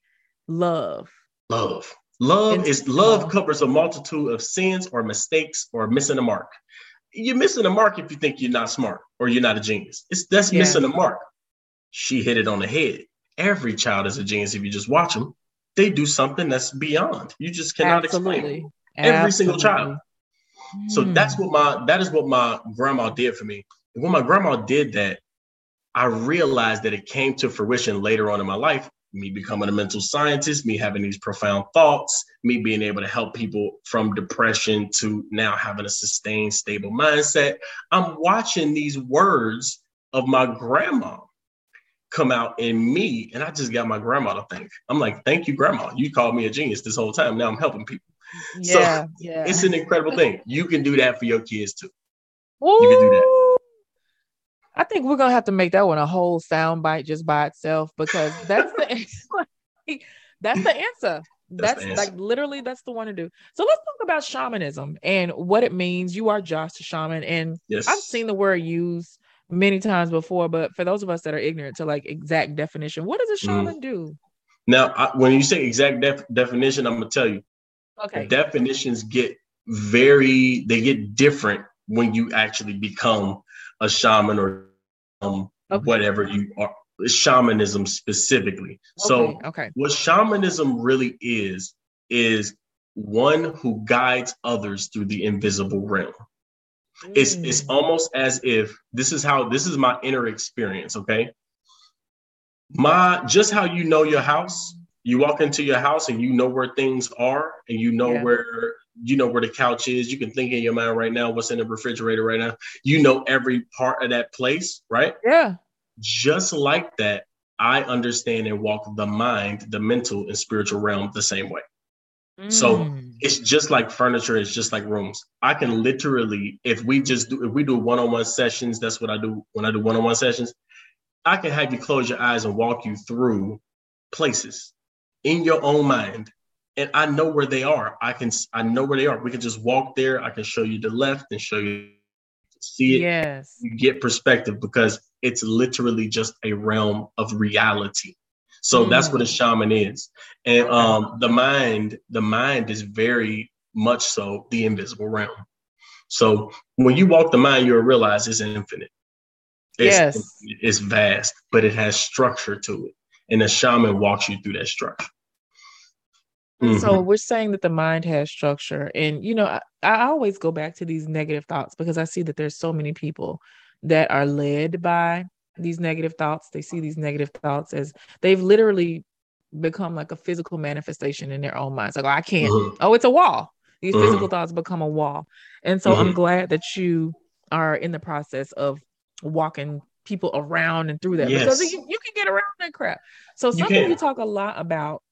Love. love. Love is Intentional. love covers a multitude of sins or mistakes or missing a mark. You're missing a mark if you think you're not smart or you're not a genius. It's that's Yeah. missing a mark. She hit it on the head. Every child is a genius if you just watch them. They do something that's beyond. You just cannot explain. it. Absolutely. Every single child. So Hmm. that's what my that is what my grandma did for me. And when my grandma did that, I realized that it came to fruition later on in my life me becoming a mental scientist, me having these profound thoughts, me being able to help people from depression to now having a sustained, stable mindset. I'm watching these words of my grandma come out in me, and I just got my grandma to thank. I'm like, thank you, grandma. You called me a genius this whole time. Now I'm helping people. Yeah, so yeah. it's an incredible thing. You can do that for your kids too. Woo! can do that. I think we're gonna have to make that one a whole sound bite just by itself because that's the [LAUGHS] [LAUGHS] that's the answer. That's, That's like literally that's the one to do. So let's talk about shamanism and what it means. You are Josh the shaman, and Yes. I've seen the word used many times before, but for those of us that are ignorant to like exact definition, what does a Mhm. shaman do? Now, I, when you say exact def- definition, I'm gonna tell you Okay. definitions get very they get different when you actually become a shaman or um, Okay. whatever you are shamanism specifically so okay, okay. what shamanism really is is one who guides others through the invisible realm it's it's Mm. almost as if this is how this is my inner experience okay my just how you know your house you walk into your house and you know where things are and you know Yeah. where you know where the couch is you can think in your mind right now what's in the refrigerator right now you know every part of that place right yeah. just like that i understand and walk the mind the mental and spiritual realm the same way So, Mm. it's just like furniture it's just like rooms i can literally if we just do if we do one-on-one sessions that's what i do when i do one-on-one sessions i can have you close your eyes and walk you through places in your own mind and i know where they are i can i know where they are we can just walk there i can show you the left and show you see it yes. you get perspective because it's literally just a realm of reality. So that's what a shaman is. And um, the mind, the mind is very much so the invisible realm. So when you walk the mind, you'll realize it's infinite. It's, Yes. it's vast, but it has structure to it. And a shaman walks you through that structure. So Mhm. we're saying that the mind has structure, and you know, I, I always go back to these negative thoughts because I see that there's so many people that are led by these negative thoughts. They see these negative thoughts as they've literally become like a physical manifestation in their own minds. Like, oh, I can't. Mhm. Oh, it's a wall. These Mhm. physical thoughts become a wall, and so I'm Mhm. glad that you are in the process of walking people around and through that Yes. you, you can get around that crap. So something you can. talk a lot about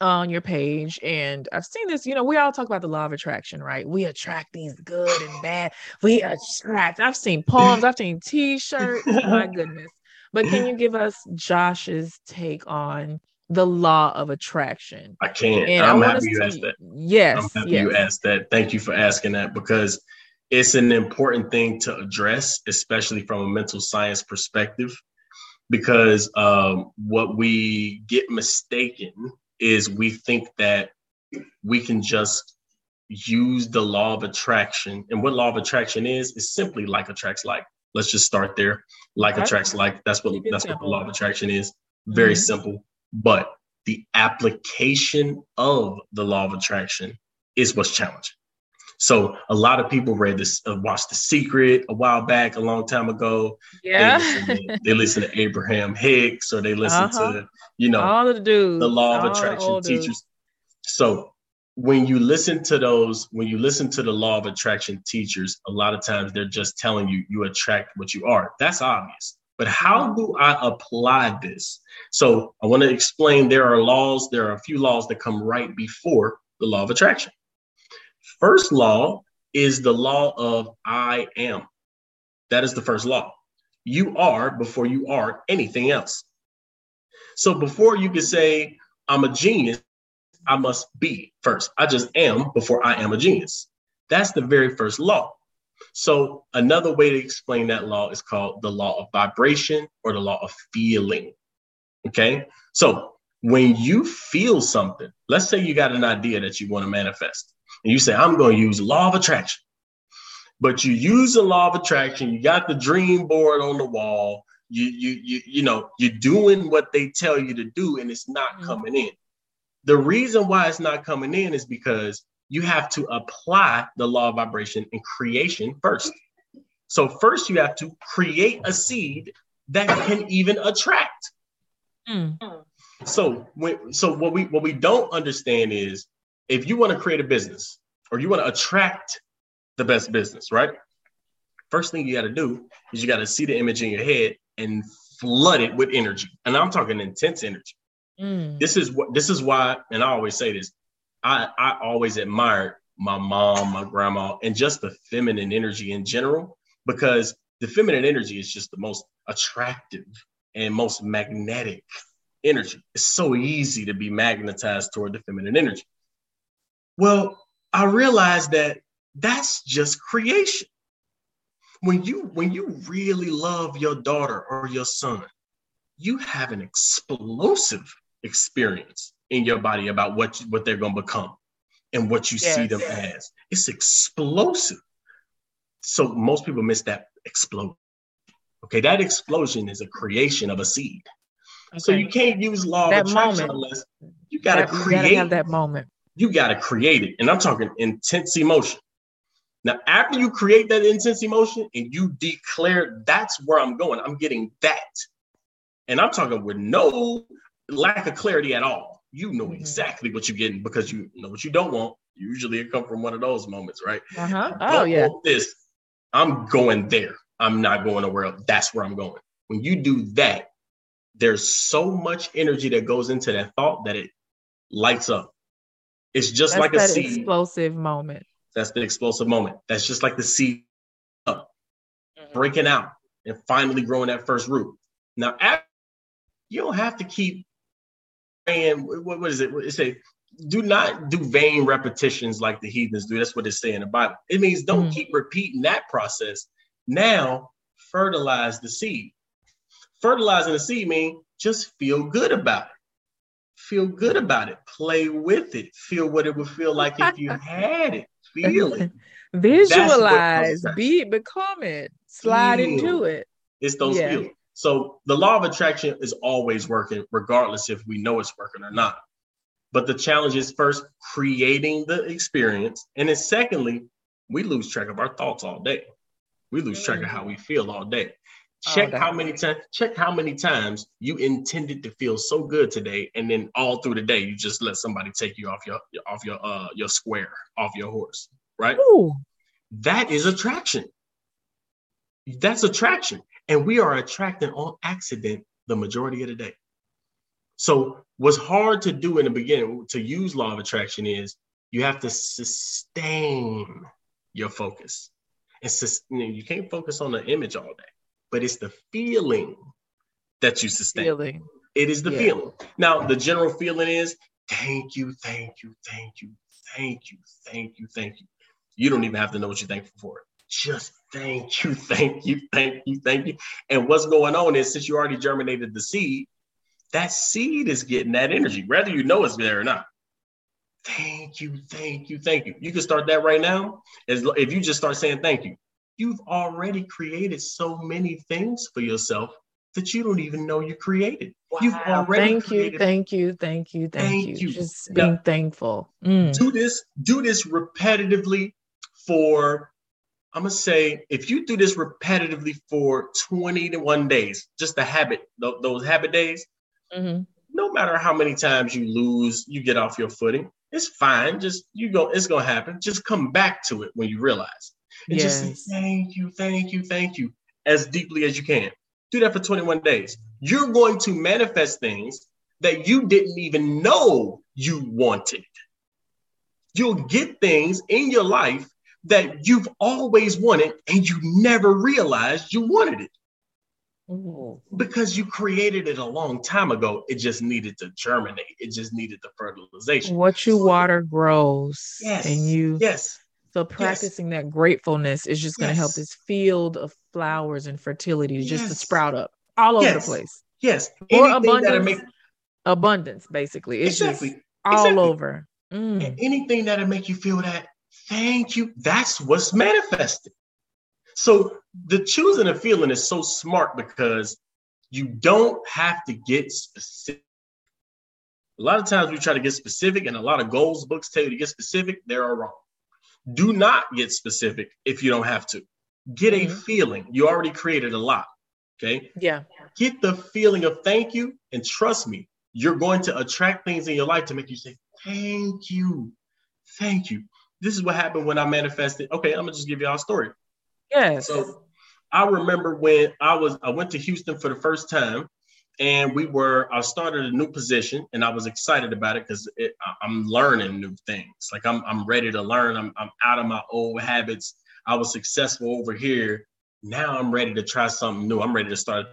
on your page and i've seen this you know we all talk about the law of attraction right we attract these good and bad we attract i've seen poems i've seen t-shirts oh my [LAUGHS] goodness but can you give us josh's take on the law of attraction I can't. and I'm i happy you asked that. yes I'm happy yes you asked that. Thank you for asking that because it's an important thing to address, especially from a mental science perspective. Because um, what we get mistaken is we think that we can just use the law of attraction. And what law of attraction is, is simply like attracts like. Let's just start there. Like attracts like. That's what that's what the law of attraction is. Very Mhm. simple. But the application of the law of attraction is what's challenging. So a lot of people read this, uh, watched The Secret a while back, a long time ago. yeah They listen, to, they listen to Abraham Hicks, or they listen Uh-huh. to, you know, all of the dudes the law of all attraction old dudes. teachers. So when you listen to those, when you listen to the law of attraction teachers, a lot of times they're just telling you you attract what you are. That's obvious. But how do I apply this? So I want to explain there are laws, there are a few laws that come right before the law of attraction. First law is the law of I am. That is the first law. You are before you are anything else. So before you can say, I'm a genius, I must be first. I just am before I am a genius. That's the very first law. So another way to explain that law is called the law of vibration or the law of feeling. Okay. So when you feel something, let's say you got an idea that you want to manifest, and you say, I'm going to use law of attraction. But you use the law of attraction, you got the dream board on the wall, you you you you know, you're doing what they tell you to do, and it's not Mhm. coming in. The reason why it's not coming in is because you have to apply the law of vibration and creation first. So first you have to create a seed that can even attract. Mm. So when so what we what we don't understand is if you want to create a business or you want to attract the best business, right? First thing you got to do is you got to see the image in your head and flood it with energy. And I'm talking intense energy. Mm. This is what this is why, and I always say this. I I always admired my mom, my grandma, and just the feminine energy in general, because the feminine energy is just the most attractive and most magnetic energy. It's so easy to be magnetized toward the feminine energy. Well, I realized that that's just creation. When you when you really love your daughter or your son, you have an explosive experience in your body about what you, what they're going to become and what you see them as. It's explosive. So most people miss that explosion. Okay, that explosion is a creation of a seed. So you can't use law That of attraction moment. unless you gotta That- you create. gotta that moment. You gotta create it, and I'm talking intense emotion. Now, after you create that intense emotion and you declare that's where I'm going, I'm getting that, and I'm talking with no lack of clarity at all. You know Mhm. exactly what you're getting because you know what you don't want. Usually, it come from one of those moments, right? Uh huh. Oh, yeah. This, I'm going there. I'm not going nowhere else. That's where I'm going. When you do that, there's so much energy that goes into that thought that it lights up. It's just That's like a seed. explosive moment. That's the explosive moment. That's just like the seed up, breaking out and finally growing that first root. Now, after, you don't have to keep saying, what, what is it? What it say? Do not do vain repetitions like the heathens do. That's what it say in the Bible. It means don't Mhm. keep repeating that process. Now, fertilize the seed. Fertilizing the seed means just feel good about it. Feel good about it. Play with it. Feel what it would feel like if you [LAUGHS] had it. Feel it. [LAUGHS] Visualize, be it, become it, slide Feel. into it. It's those Yeah. feelings. So the law of attraction is always working, regardless if we know it's working or not. But the challenge is first creating the experience. And then secondly, we lose track of our thoughts all day. We lose track of mm. how we feel all day. All Check day. how many times check how many times you intended to feel so good today, and then all through the day you just let somebody take you off your off your uh your square, off your horse, right? Ooh, That is attraction. That's attraction. And we are attracting on accident the majority of the day. So, what's hard to do in the beginning to use law of attraction is you have to sustain your focus. And sus- you can't focus on the image all day, but it's the feeling that you sustain. feeling. It is the Yeah. feeling. Now, the general feeling is thank you, thank you, thank you, thank you, thank you, thank you. You don't even have to know what you're thankful for. Just thank you, thank you, thank you, thank you. And what's going on is since you already germinated the seed, that seed is getting that energy, whether you know it's there or not. Thank you, thank you, thank you. You can start that right now. As if you just start saying thank you, you've already created so many things for yourself that you don't even know you created. You've Wow. already Thank you, thank you, thank you, thank, Thank you. you. Just Now- being thankful. Mm. do this do this repetitively for i'm gonna say if you do this repetitively for 21 days just the habit tho- those habit days Mhm. no matter how many times you lose you get off your footing it's fine just you go it's gonna happen just come back to it when you realize and just say thank you thank you thank you as deeply as you can do that for 21 days you're going to manifest things that you didn't even know you wanted you'll get things in your life that you've always wanted and you never realized you wanted it Ooh. because you created it a long time ago. It just needed to germinate. It just needed the fertilization. What you water grows. Yes. And you Yes. So practicing that gratefulness is just gonna help this field of flowers and fertility just to sprout up all over Yes. the place. Yes. Or Anything abundance. make Abundance, basically. It's exactly. just all exactly. over. Mm. And anything that'll make you feel that thank you. That's what's manifested. So the choosing a feeling is so smart because you don't have to get specific. A lot of times we try to get specific, and a lot of goals books tell you to get specific. They're all wrong. Do not get specific if you don't have to. Get a Mhm. feeling. You already created a lot. Okay. Yeah. Get the feeling of thank you, and trust me, you're going to attract things in your life to make you say, Thank you. Thank you. This is what happened when I manifested. Okay, I'm gonna just give y'all a story. Yes. So I remember when I was I went to Houston for the first time, and we were I started a new position, and I was excited about it because I'm learning new things. Like I'm I'm ready to learn. I'm I'm out of my old habits. I was successful over here. Now I'm ready to try something new. I'm ready to start.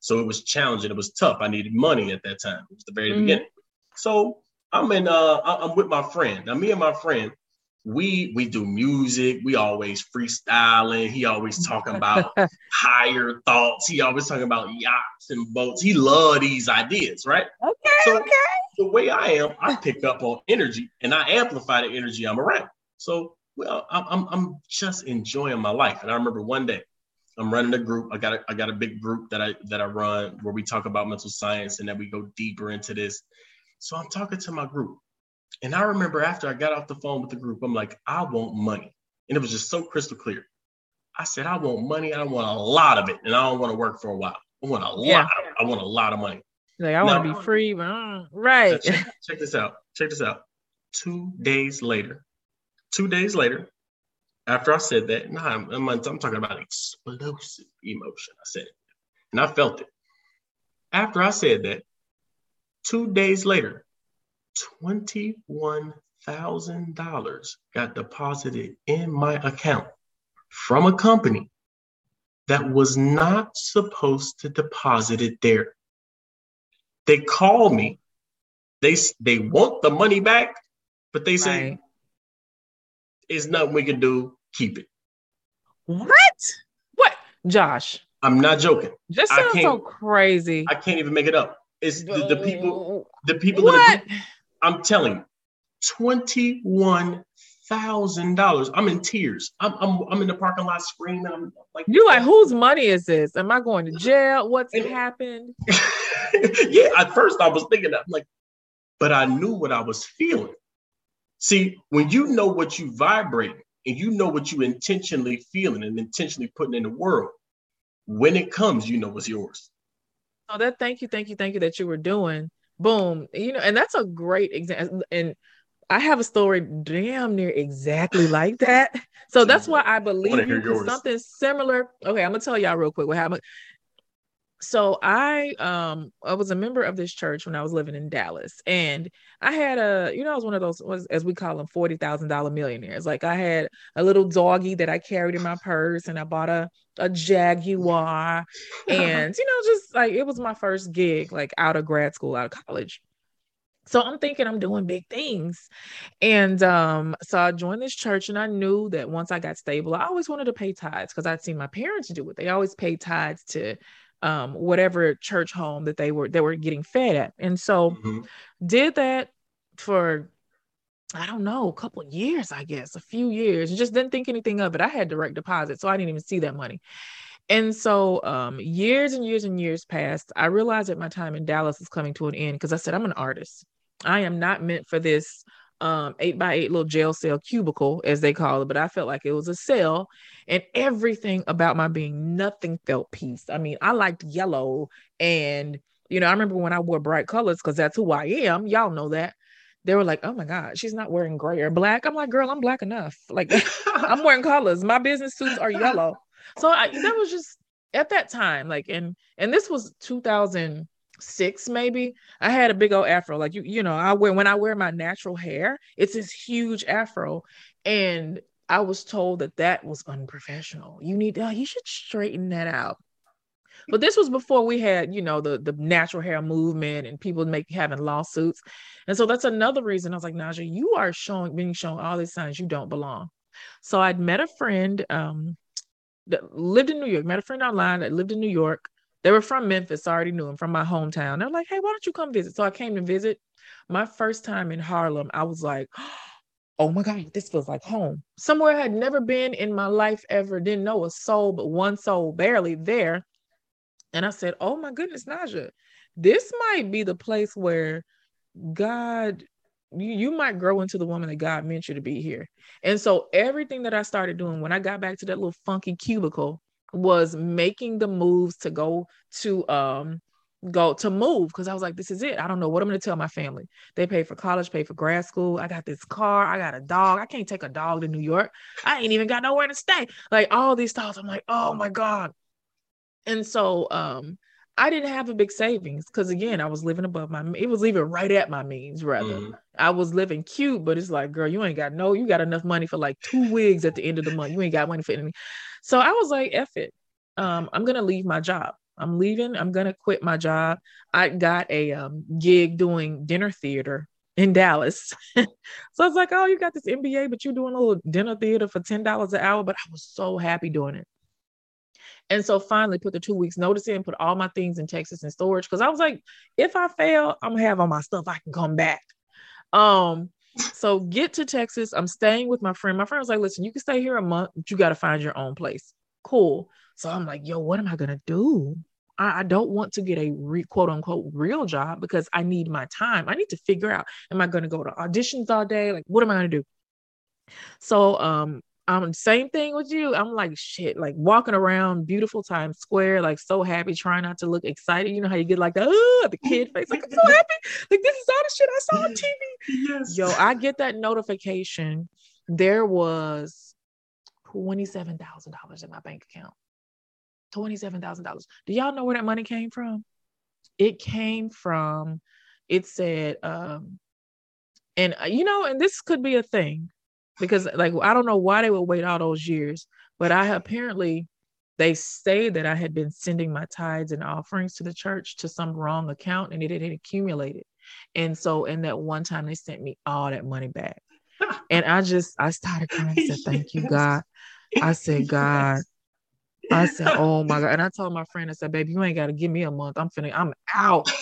So it was challenging. It was tough. I needed money at that time. It was the very Mhm. beginning. So I'm in. Uh, I'm with my friend. Now me and my friend, we we do music. We always freestyling. He always talking [LAUGHS] about higher thoughts. He always talking about yachts and boats. He love these ideas, right? okay. So okay. the way I am, I pick up on energy and I amplify the energy I'm around. So well, I'm I'm, I'm just enjoying my life. And I remember one day I'm running a group. I got a, I got a big group that I that I run where we talk about mental science and then we go deeper into this. So I'm talking to my group. And I remember after I got off the phone with the group, I'm like, I want money. And it was just so crystal clear. I said, I want money. I want a lot of it. And I don't want to work for a while. I want a Yeah. lot. Of, I want a lot of money. Like I want to be free, but uh, right. check, check this out. Check this out. Two days later, two days later, after I said that, nah, I'm, I'm, I'm talking about explosive emotion. I said it, and I felt it. After I said that, two days later, twenty-one thousand dollars got deposited in my account from a company that was not supposed to deposit it there. They called me. They they want the money back, but they say Right. it's nothing we can do. Keep it. What? What? Josh, I'm not joking. this sounds so crazy. I can't even make it up. It's the, the people. The people. In the What? I'm telling you, twenty-one thousand dollars. I'm in tears. I'm, I'm I'm in the parking lot screaming. I'm like, You like whose money is this? Am I going to jail? What's And- happened? [LAUGHS] yeah, at first I was thinking that. I'm like, but I knew what I was feeling. See, when you know what you vibrate and you know what you intentionally feeling and intentionally putting in the world, when it comes, you know it's yours. Oh, that thank you, thank you, thank you that you were doing. Boom. You know, and that's a great example. And I have a story damn near exactly [LAUGHS] like that. So that's why I believe you something similar. Okay, I'm gonna tell y'all real quick what happened. So I um I was a member of this church when I was living in Dallas, and I had a you know I was one of those was as we call them forty thousand dollar millionaires. Like I had a little doggy that I carried in my purse, and I bought a a Jaguar, and you know just like it was my first gig like out of grad school, out of college. So I'm thinking I'm doing big things. And um, so I joined this church and I knew that once I got stable, I always wanted to pay tithes because I'd seen my parents do it. They always paid tithes to um whatever church home that they were they were getting fed at. And so Mhm. did that for I don't know, a couple of years, I guess, a few years, and just didn't think anything of it. I had direct deposit, so I didn't even see that money. And so um years and years and years passed. I realized that my time in Dallas was coming to an end because I said I'm an artist. I am not meant for this um eight by eight little jail cell cubicle, as they call it, but I felt like it was a cell, and everything about my being, nothing felt peace. I mean, I liked yellow, and you know, I remember when I wore bright colors because that's who I am. Y'all know that. They were like, "Oh my God, she's not wearing gray or black." I'm like, "Girl, I'm black enough. Like, [LAUGHS] I'm wearing colors. My business suits are yellow." So I, that was just at that time, like, and and this was 2006 maybe. I had a big old afro, like you, you know, I wear when I wear my natural hair, it's this huge afro, and I was told that that was unprofessional. You need, oh, you should straighten that out. But this was before we had, you know, the the natural hair movement and people make having lawsuits. And so that's another reason I was like, Naja, you are showing being shown all these signs you don't belong. So I'd met a friend um that lived in New York, met a friend online that lived in New York. They were from Memphis, I already knew them from my hometown. They're like, hey, why don't you come visit? So I came to visit. My first time in Harlem, I was like, [GASPS] oh my God, this feels like home. Somewhere I had never been in my life ever, didn't know a soul, but one soul barely there. And I said, Oh my goodness, Naja, this might be the place where God, you, you might grow into the woman that God meant you to be here. And so everything that I started doing when I got back to that little funky cubicle was making the moves to go to um go to move because I was like, this is it. I don't know what I'm gonna tell my family. They pay for college, pay for grad school. I got this car, I got a dog. I can't take a dog to New York. I ain't even got nowhere to stay. Like all these thoughts. I'm like, oh my God. And so um I didn't have a big savings because again, I was living above my it was even right at my means, rather. Mhm. I was living cute, but it's like, girl, you ain't got no, you got enough money for like two wigs at the end of the month. You ain't got money for anything. So I was like, F it. Um, I'm gonna leave my job. I'm leaving. I'm gonna quit my job. I got a um, gig doing dinner theater in Dallas. [LAUGHS] so I was like, oh, you got this MBA, but you're doing a little dinner theater for ten dollars an hour. But I was so happy doing it. And so finally put the two weeks notice in, put all my things in Texas in storage. Cause I was like, if I fail, I'm gonna have all my stuff. I can come back. Um, so get to Texas. I'm staying with my friend. My friend was like, listen, you can stay here a month, but you got to find your own place. Cool. So I'm like, yo, what am I gonna do? I, I don't want to get a re, quote unquote real job because I need my time. I need to figure out, am I gonna go to auditions all day? Like, what am I gonna do? So um um same thing with you. I'm like shit, like walking around beautiful Times Square, like so happy, trying not to look excited. You know how you get like the uh, the kid face, like I'm so happy. Like this is all the shit I saw on TV. Yes. Yo, I get that notification. There was twenty-seven thousand dollars in my bank account. Twenty-seven thousand dollars. Do y'all know where that money came from? It came from. It said, um, and uh, you know, and this could be a thing because, like, I don't know why they would wait all those years, but I apparently they say that I had been sending my tithes and offerings to the church to some wrong account, and it had accumulated. And so, in that one time, they sent me all that money back. [LAUGHS] And I just, I started crying. I said, Thank you, God. I said, God. I said, Oh my God. And I told my friend, I said, Baby, you ain't got to give me a month. I'm finna, I'm out. [LAUGHS]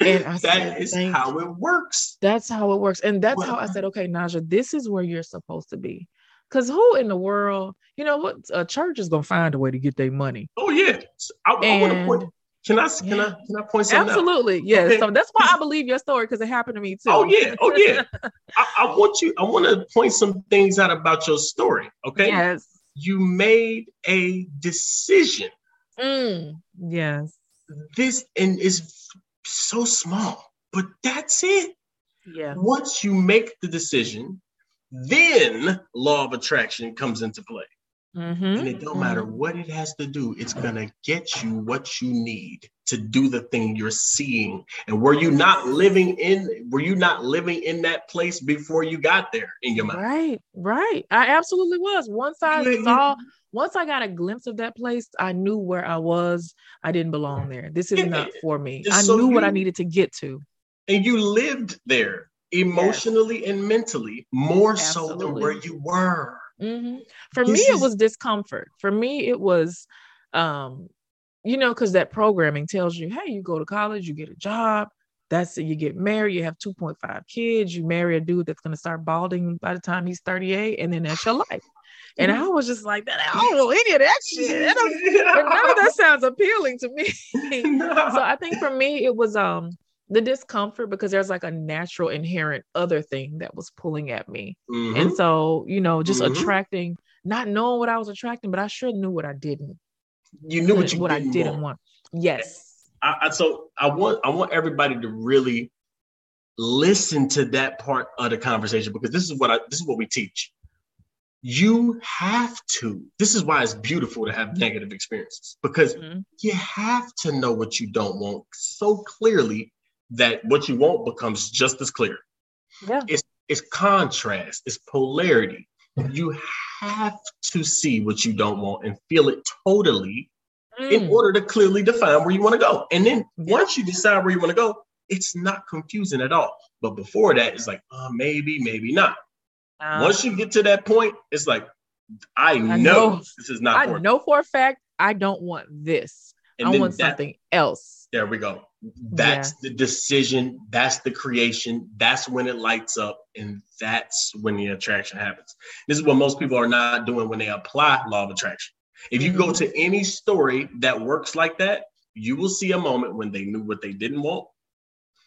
And I [LAUGHS] said, that is "Thank how it works. That's how it works. And that's how I said, Okay, Naja, this is where you're supposed to be. Because who in the world, you know what? A church is going to find a way to get their money. Oh yeah. I, I want to point. Can I? Can I? Can I point something out? absolutely. Yes. Okay. So that's why I believe your story because it happened to me too. Oh yeah. [LAUGHS] Oh yeah. I, I want you. I want to point some things out about your story. Okay. Yes. You made a decision. Mm, yes. This and is so small, but that's it. Yeah. Once you make the decision, then law of attraction comes into play. Mm-hmm. And it don't matter what it has to do, it's gonna get you what you need to do the thing you're seeing. And were you not living in were you not living in that place before you got there in your mind? Right, right. I absolutely was. Once I You- you- saw, once I got a glimpse of that place, I knew where I was. I didn't belong there. This is not for me. I so knew what I needed to get to. And you lived there emotionally and mentally more so than where you were. Mhm. For This me, it was discomfort. For me, it was, um, you know, because that programming tells you, hey, you go to college, you get a job. That's it. You get married, you have 2.5 kids, you marry a dude that's going to start balding by the time he's 38, and then that's your life. And I was just like, that, I don't know any of that shit. That [LAUGHS] none of that sounds appealing to me. [LAUGHS] so I think for me it was um the discomfort because there's like a natural inherent other thing that was pulling at me. Mhm. And so, you know, just Mhm. attracting, not knowing what I was attracting, but I sure knew what I didn't. you knew what you what I didn't didn't want. want. Yes. I, I, so I want I want everybody to really listen to that part of the conversation because this is what I this is what we teach. You have to. This is why it's beautiful to have negative experiences because Mhm. you have to know what you don't want so clearly that what you want becomes just as clear. Yeah. It's contrast, it's polarity. You have to see what you don't want and feel it totally in Mm. order to clearly define where you want to go. And then once you decide where you want to go, it's not confusing at all. But before that, it's like, uh, maybe, maybe not. Uh, Once you get to that point, it's like, I know, know. this is not I for me. know for a fact I don't want this. And I want that- something else. There we go. That's the decision. That's the creation. That's when it lights up. And that's when the attraction happens. This is what most people are not doing when they apply law of attraction. If you go Mhm. to any story that works like that, you will see a moment when they knew what they didn't want.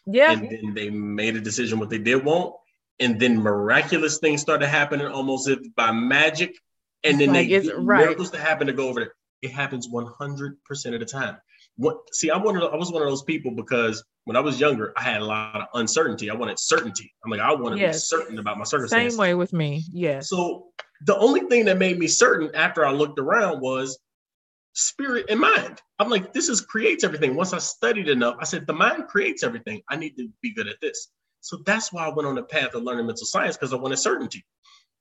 Yeah. and then they made a decision what they did want, and then miraculous things started happening almost if by magic, and then Like, they it's- right. miracles to happen to go over there. It happens 100% of the time. what see, of the, I was one of those people because when I was younger, I had a lot of uncertainty. I wanted certainty. I'm like, I want to Yes. be certain about my circumstances. Same way with me. Yes. So the only thing that made me certain after I looked around was spirit and mind. I'm like, this is creates everything. Once I studied enough, I said the mind creates everything. I need to be good at this. So that's why I went on the path of learning mental science because I wanted certainty.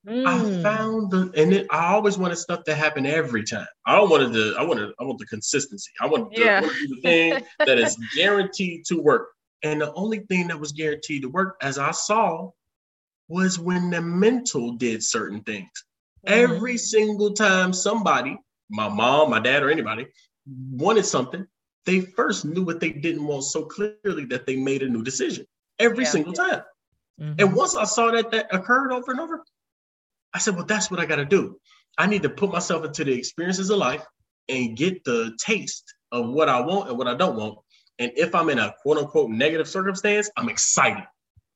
I Mm. found the and it, I always wanted stuff to happen every time. I don't wanted the I wanted I want the consistency. I want the, Yeah. I want to do the thing that is guaranteed to work. And the only thing that was guaranteed to work, as I saw, was when the mental did certain things. Mhm. Every single time somebody, my mom, my dad, or anybody, wanted something, they first knew what they didn't want so clearly that they made a new decision every Yeah. single time. Mhm. And once I saw that that occurred over and over, I said, well, that's what I got to do. I need to put myself into the experiences of life and get the taste of what I want and what I don't want. And if I'm in a quote unquote negative circumstance, I'm excited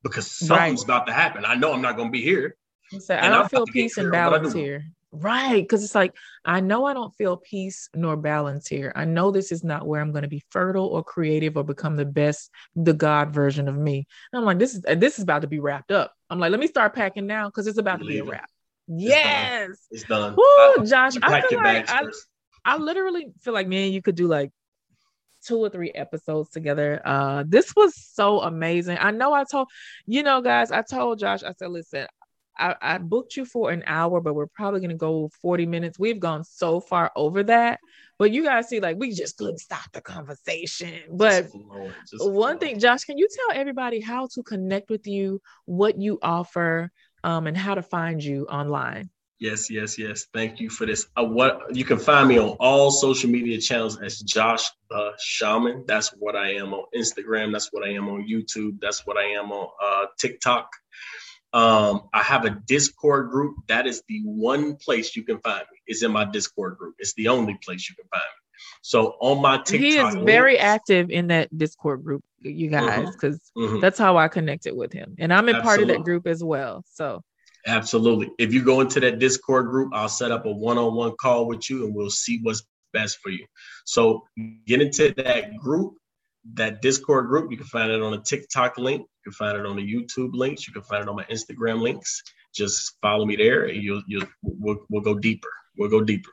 because something's about to happen. I know I'm not going to be here. Said, I don't feel about to get peace and clear on what I balance here. Right. Because it's like, I know I don't feel peace nor balance here. I know this is not where I'm going to be fertile or creative or become the best, the God version of me. And I'm like, this is this is about to be wrapped up. I'm like, let me start packing now because it's about to be a wrap. Yes. It's done. Woo, Josh. you I feel like I. I literally feel like man, you could do like two or three episodes together. Uh this was so amazing. I know I told you know guys, I told Josh, I said, listen, I, I booked you for an hour, but we're probably gonna go 40 minutes. We've gone so far over that. But you guys see, like we just couldn't stop the conversation. But Just just one thing, Josh, can you tell everybody how to connect with you, what you offer, um, and how to find you online? Yes, yes, yes. Thank you for this. Uh, what you can find me on all social media channels as Josh the Shaman. That's what I am on Instagram. That's what I am on YouTube. That's what I am on uh, TikTok. Um, I have a Discord group. That is the one place you can find me. Is in my Discord group. It's the only place you can find me. So on my TikTok, he is very active in that Discord group, you guys, because Mhm. that's how I connected with him. And I'm in part of that group as well. So Absolutely. If you go into that Discord group, I'll set up a one-on-one call with you and we'll see what's best for you. So get into that group, that Discord group. You can find it on a TikTok link. You can find it on the YouTube links. You can find it on my Instagram links. Just follow me there and you'll you'll we'll, we'll go deeper. We'll go deeper.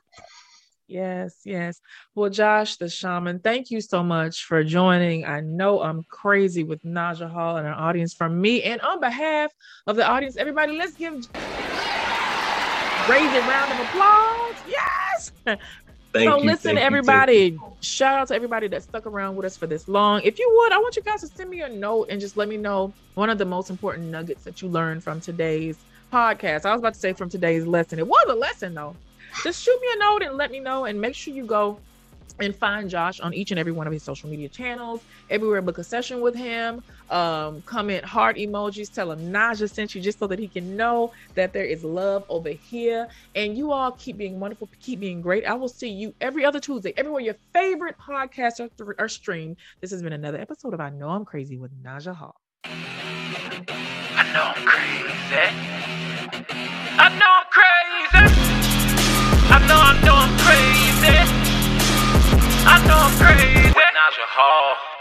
Yes, yes. Well, Josh the shaman, thank you so much for joining. I know I'm crazy with Naja Hall and our audience from me. And on behalf of the audience, everybody, let's give raise a round of applause. Yes. Thank so you. listen, everybody. you. Shout out to everybody that stuck around with us for this long. If you would, I want you guys to send me a note and just let me know one of the most important nuggets that you learned from today's podcast. I was about to say from today's lesson. It was a lesson though. Just shoot me a note and let me know. And make sure you go and find Josh on each and every one of his social media channels. Everywhere, book a session with him. Um, comment heart emojis. Tell him Naja sent you just so that he can know that there is love over here. And you all keep being wonderful, keep being great. I will see you every other Tuesday, everywhere your favorite podcasts are, are streamed. This has been another episode of I Know I'm Crazy with Naja Hall. I know I'm crazy. I know I'm crazy. Know I'm crazy. I know I'm crazy. Naja Hall.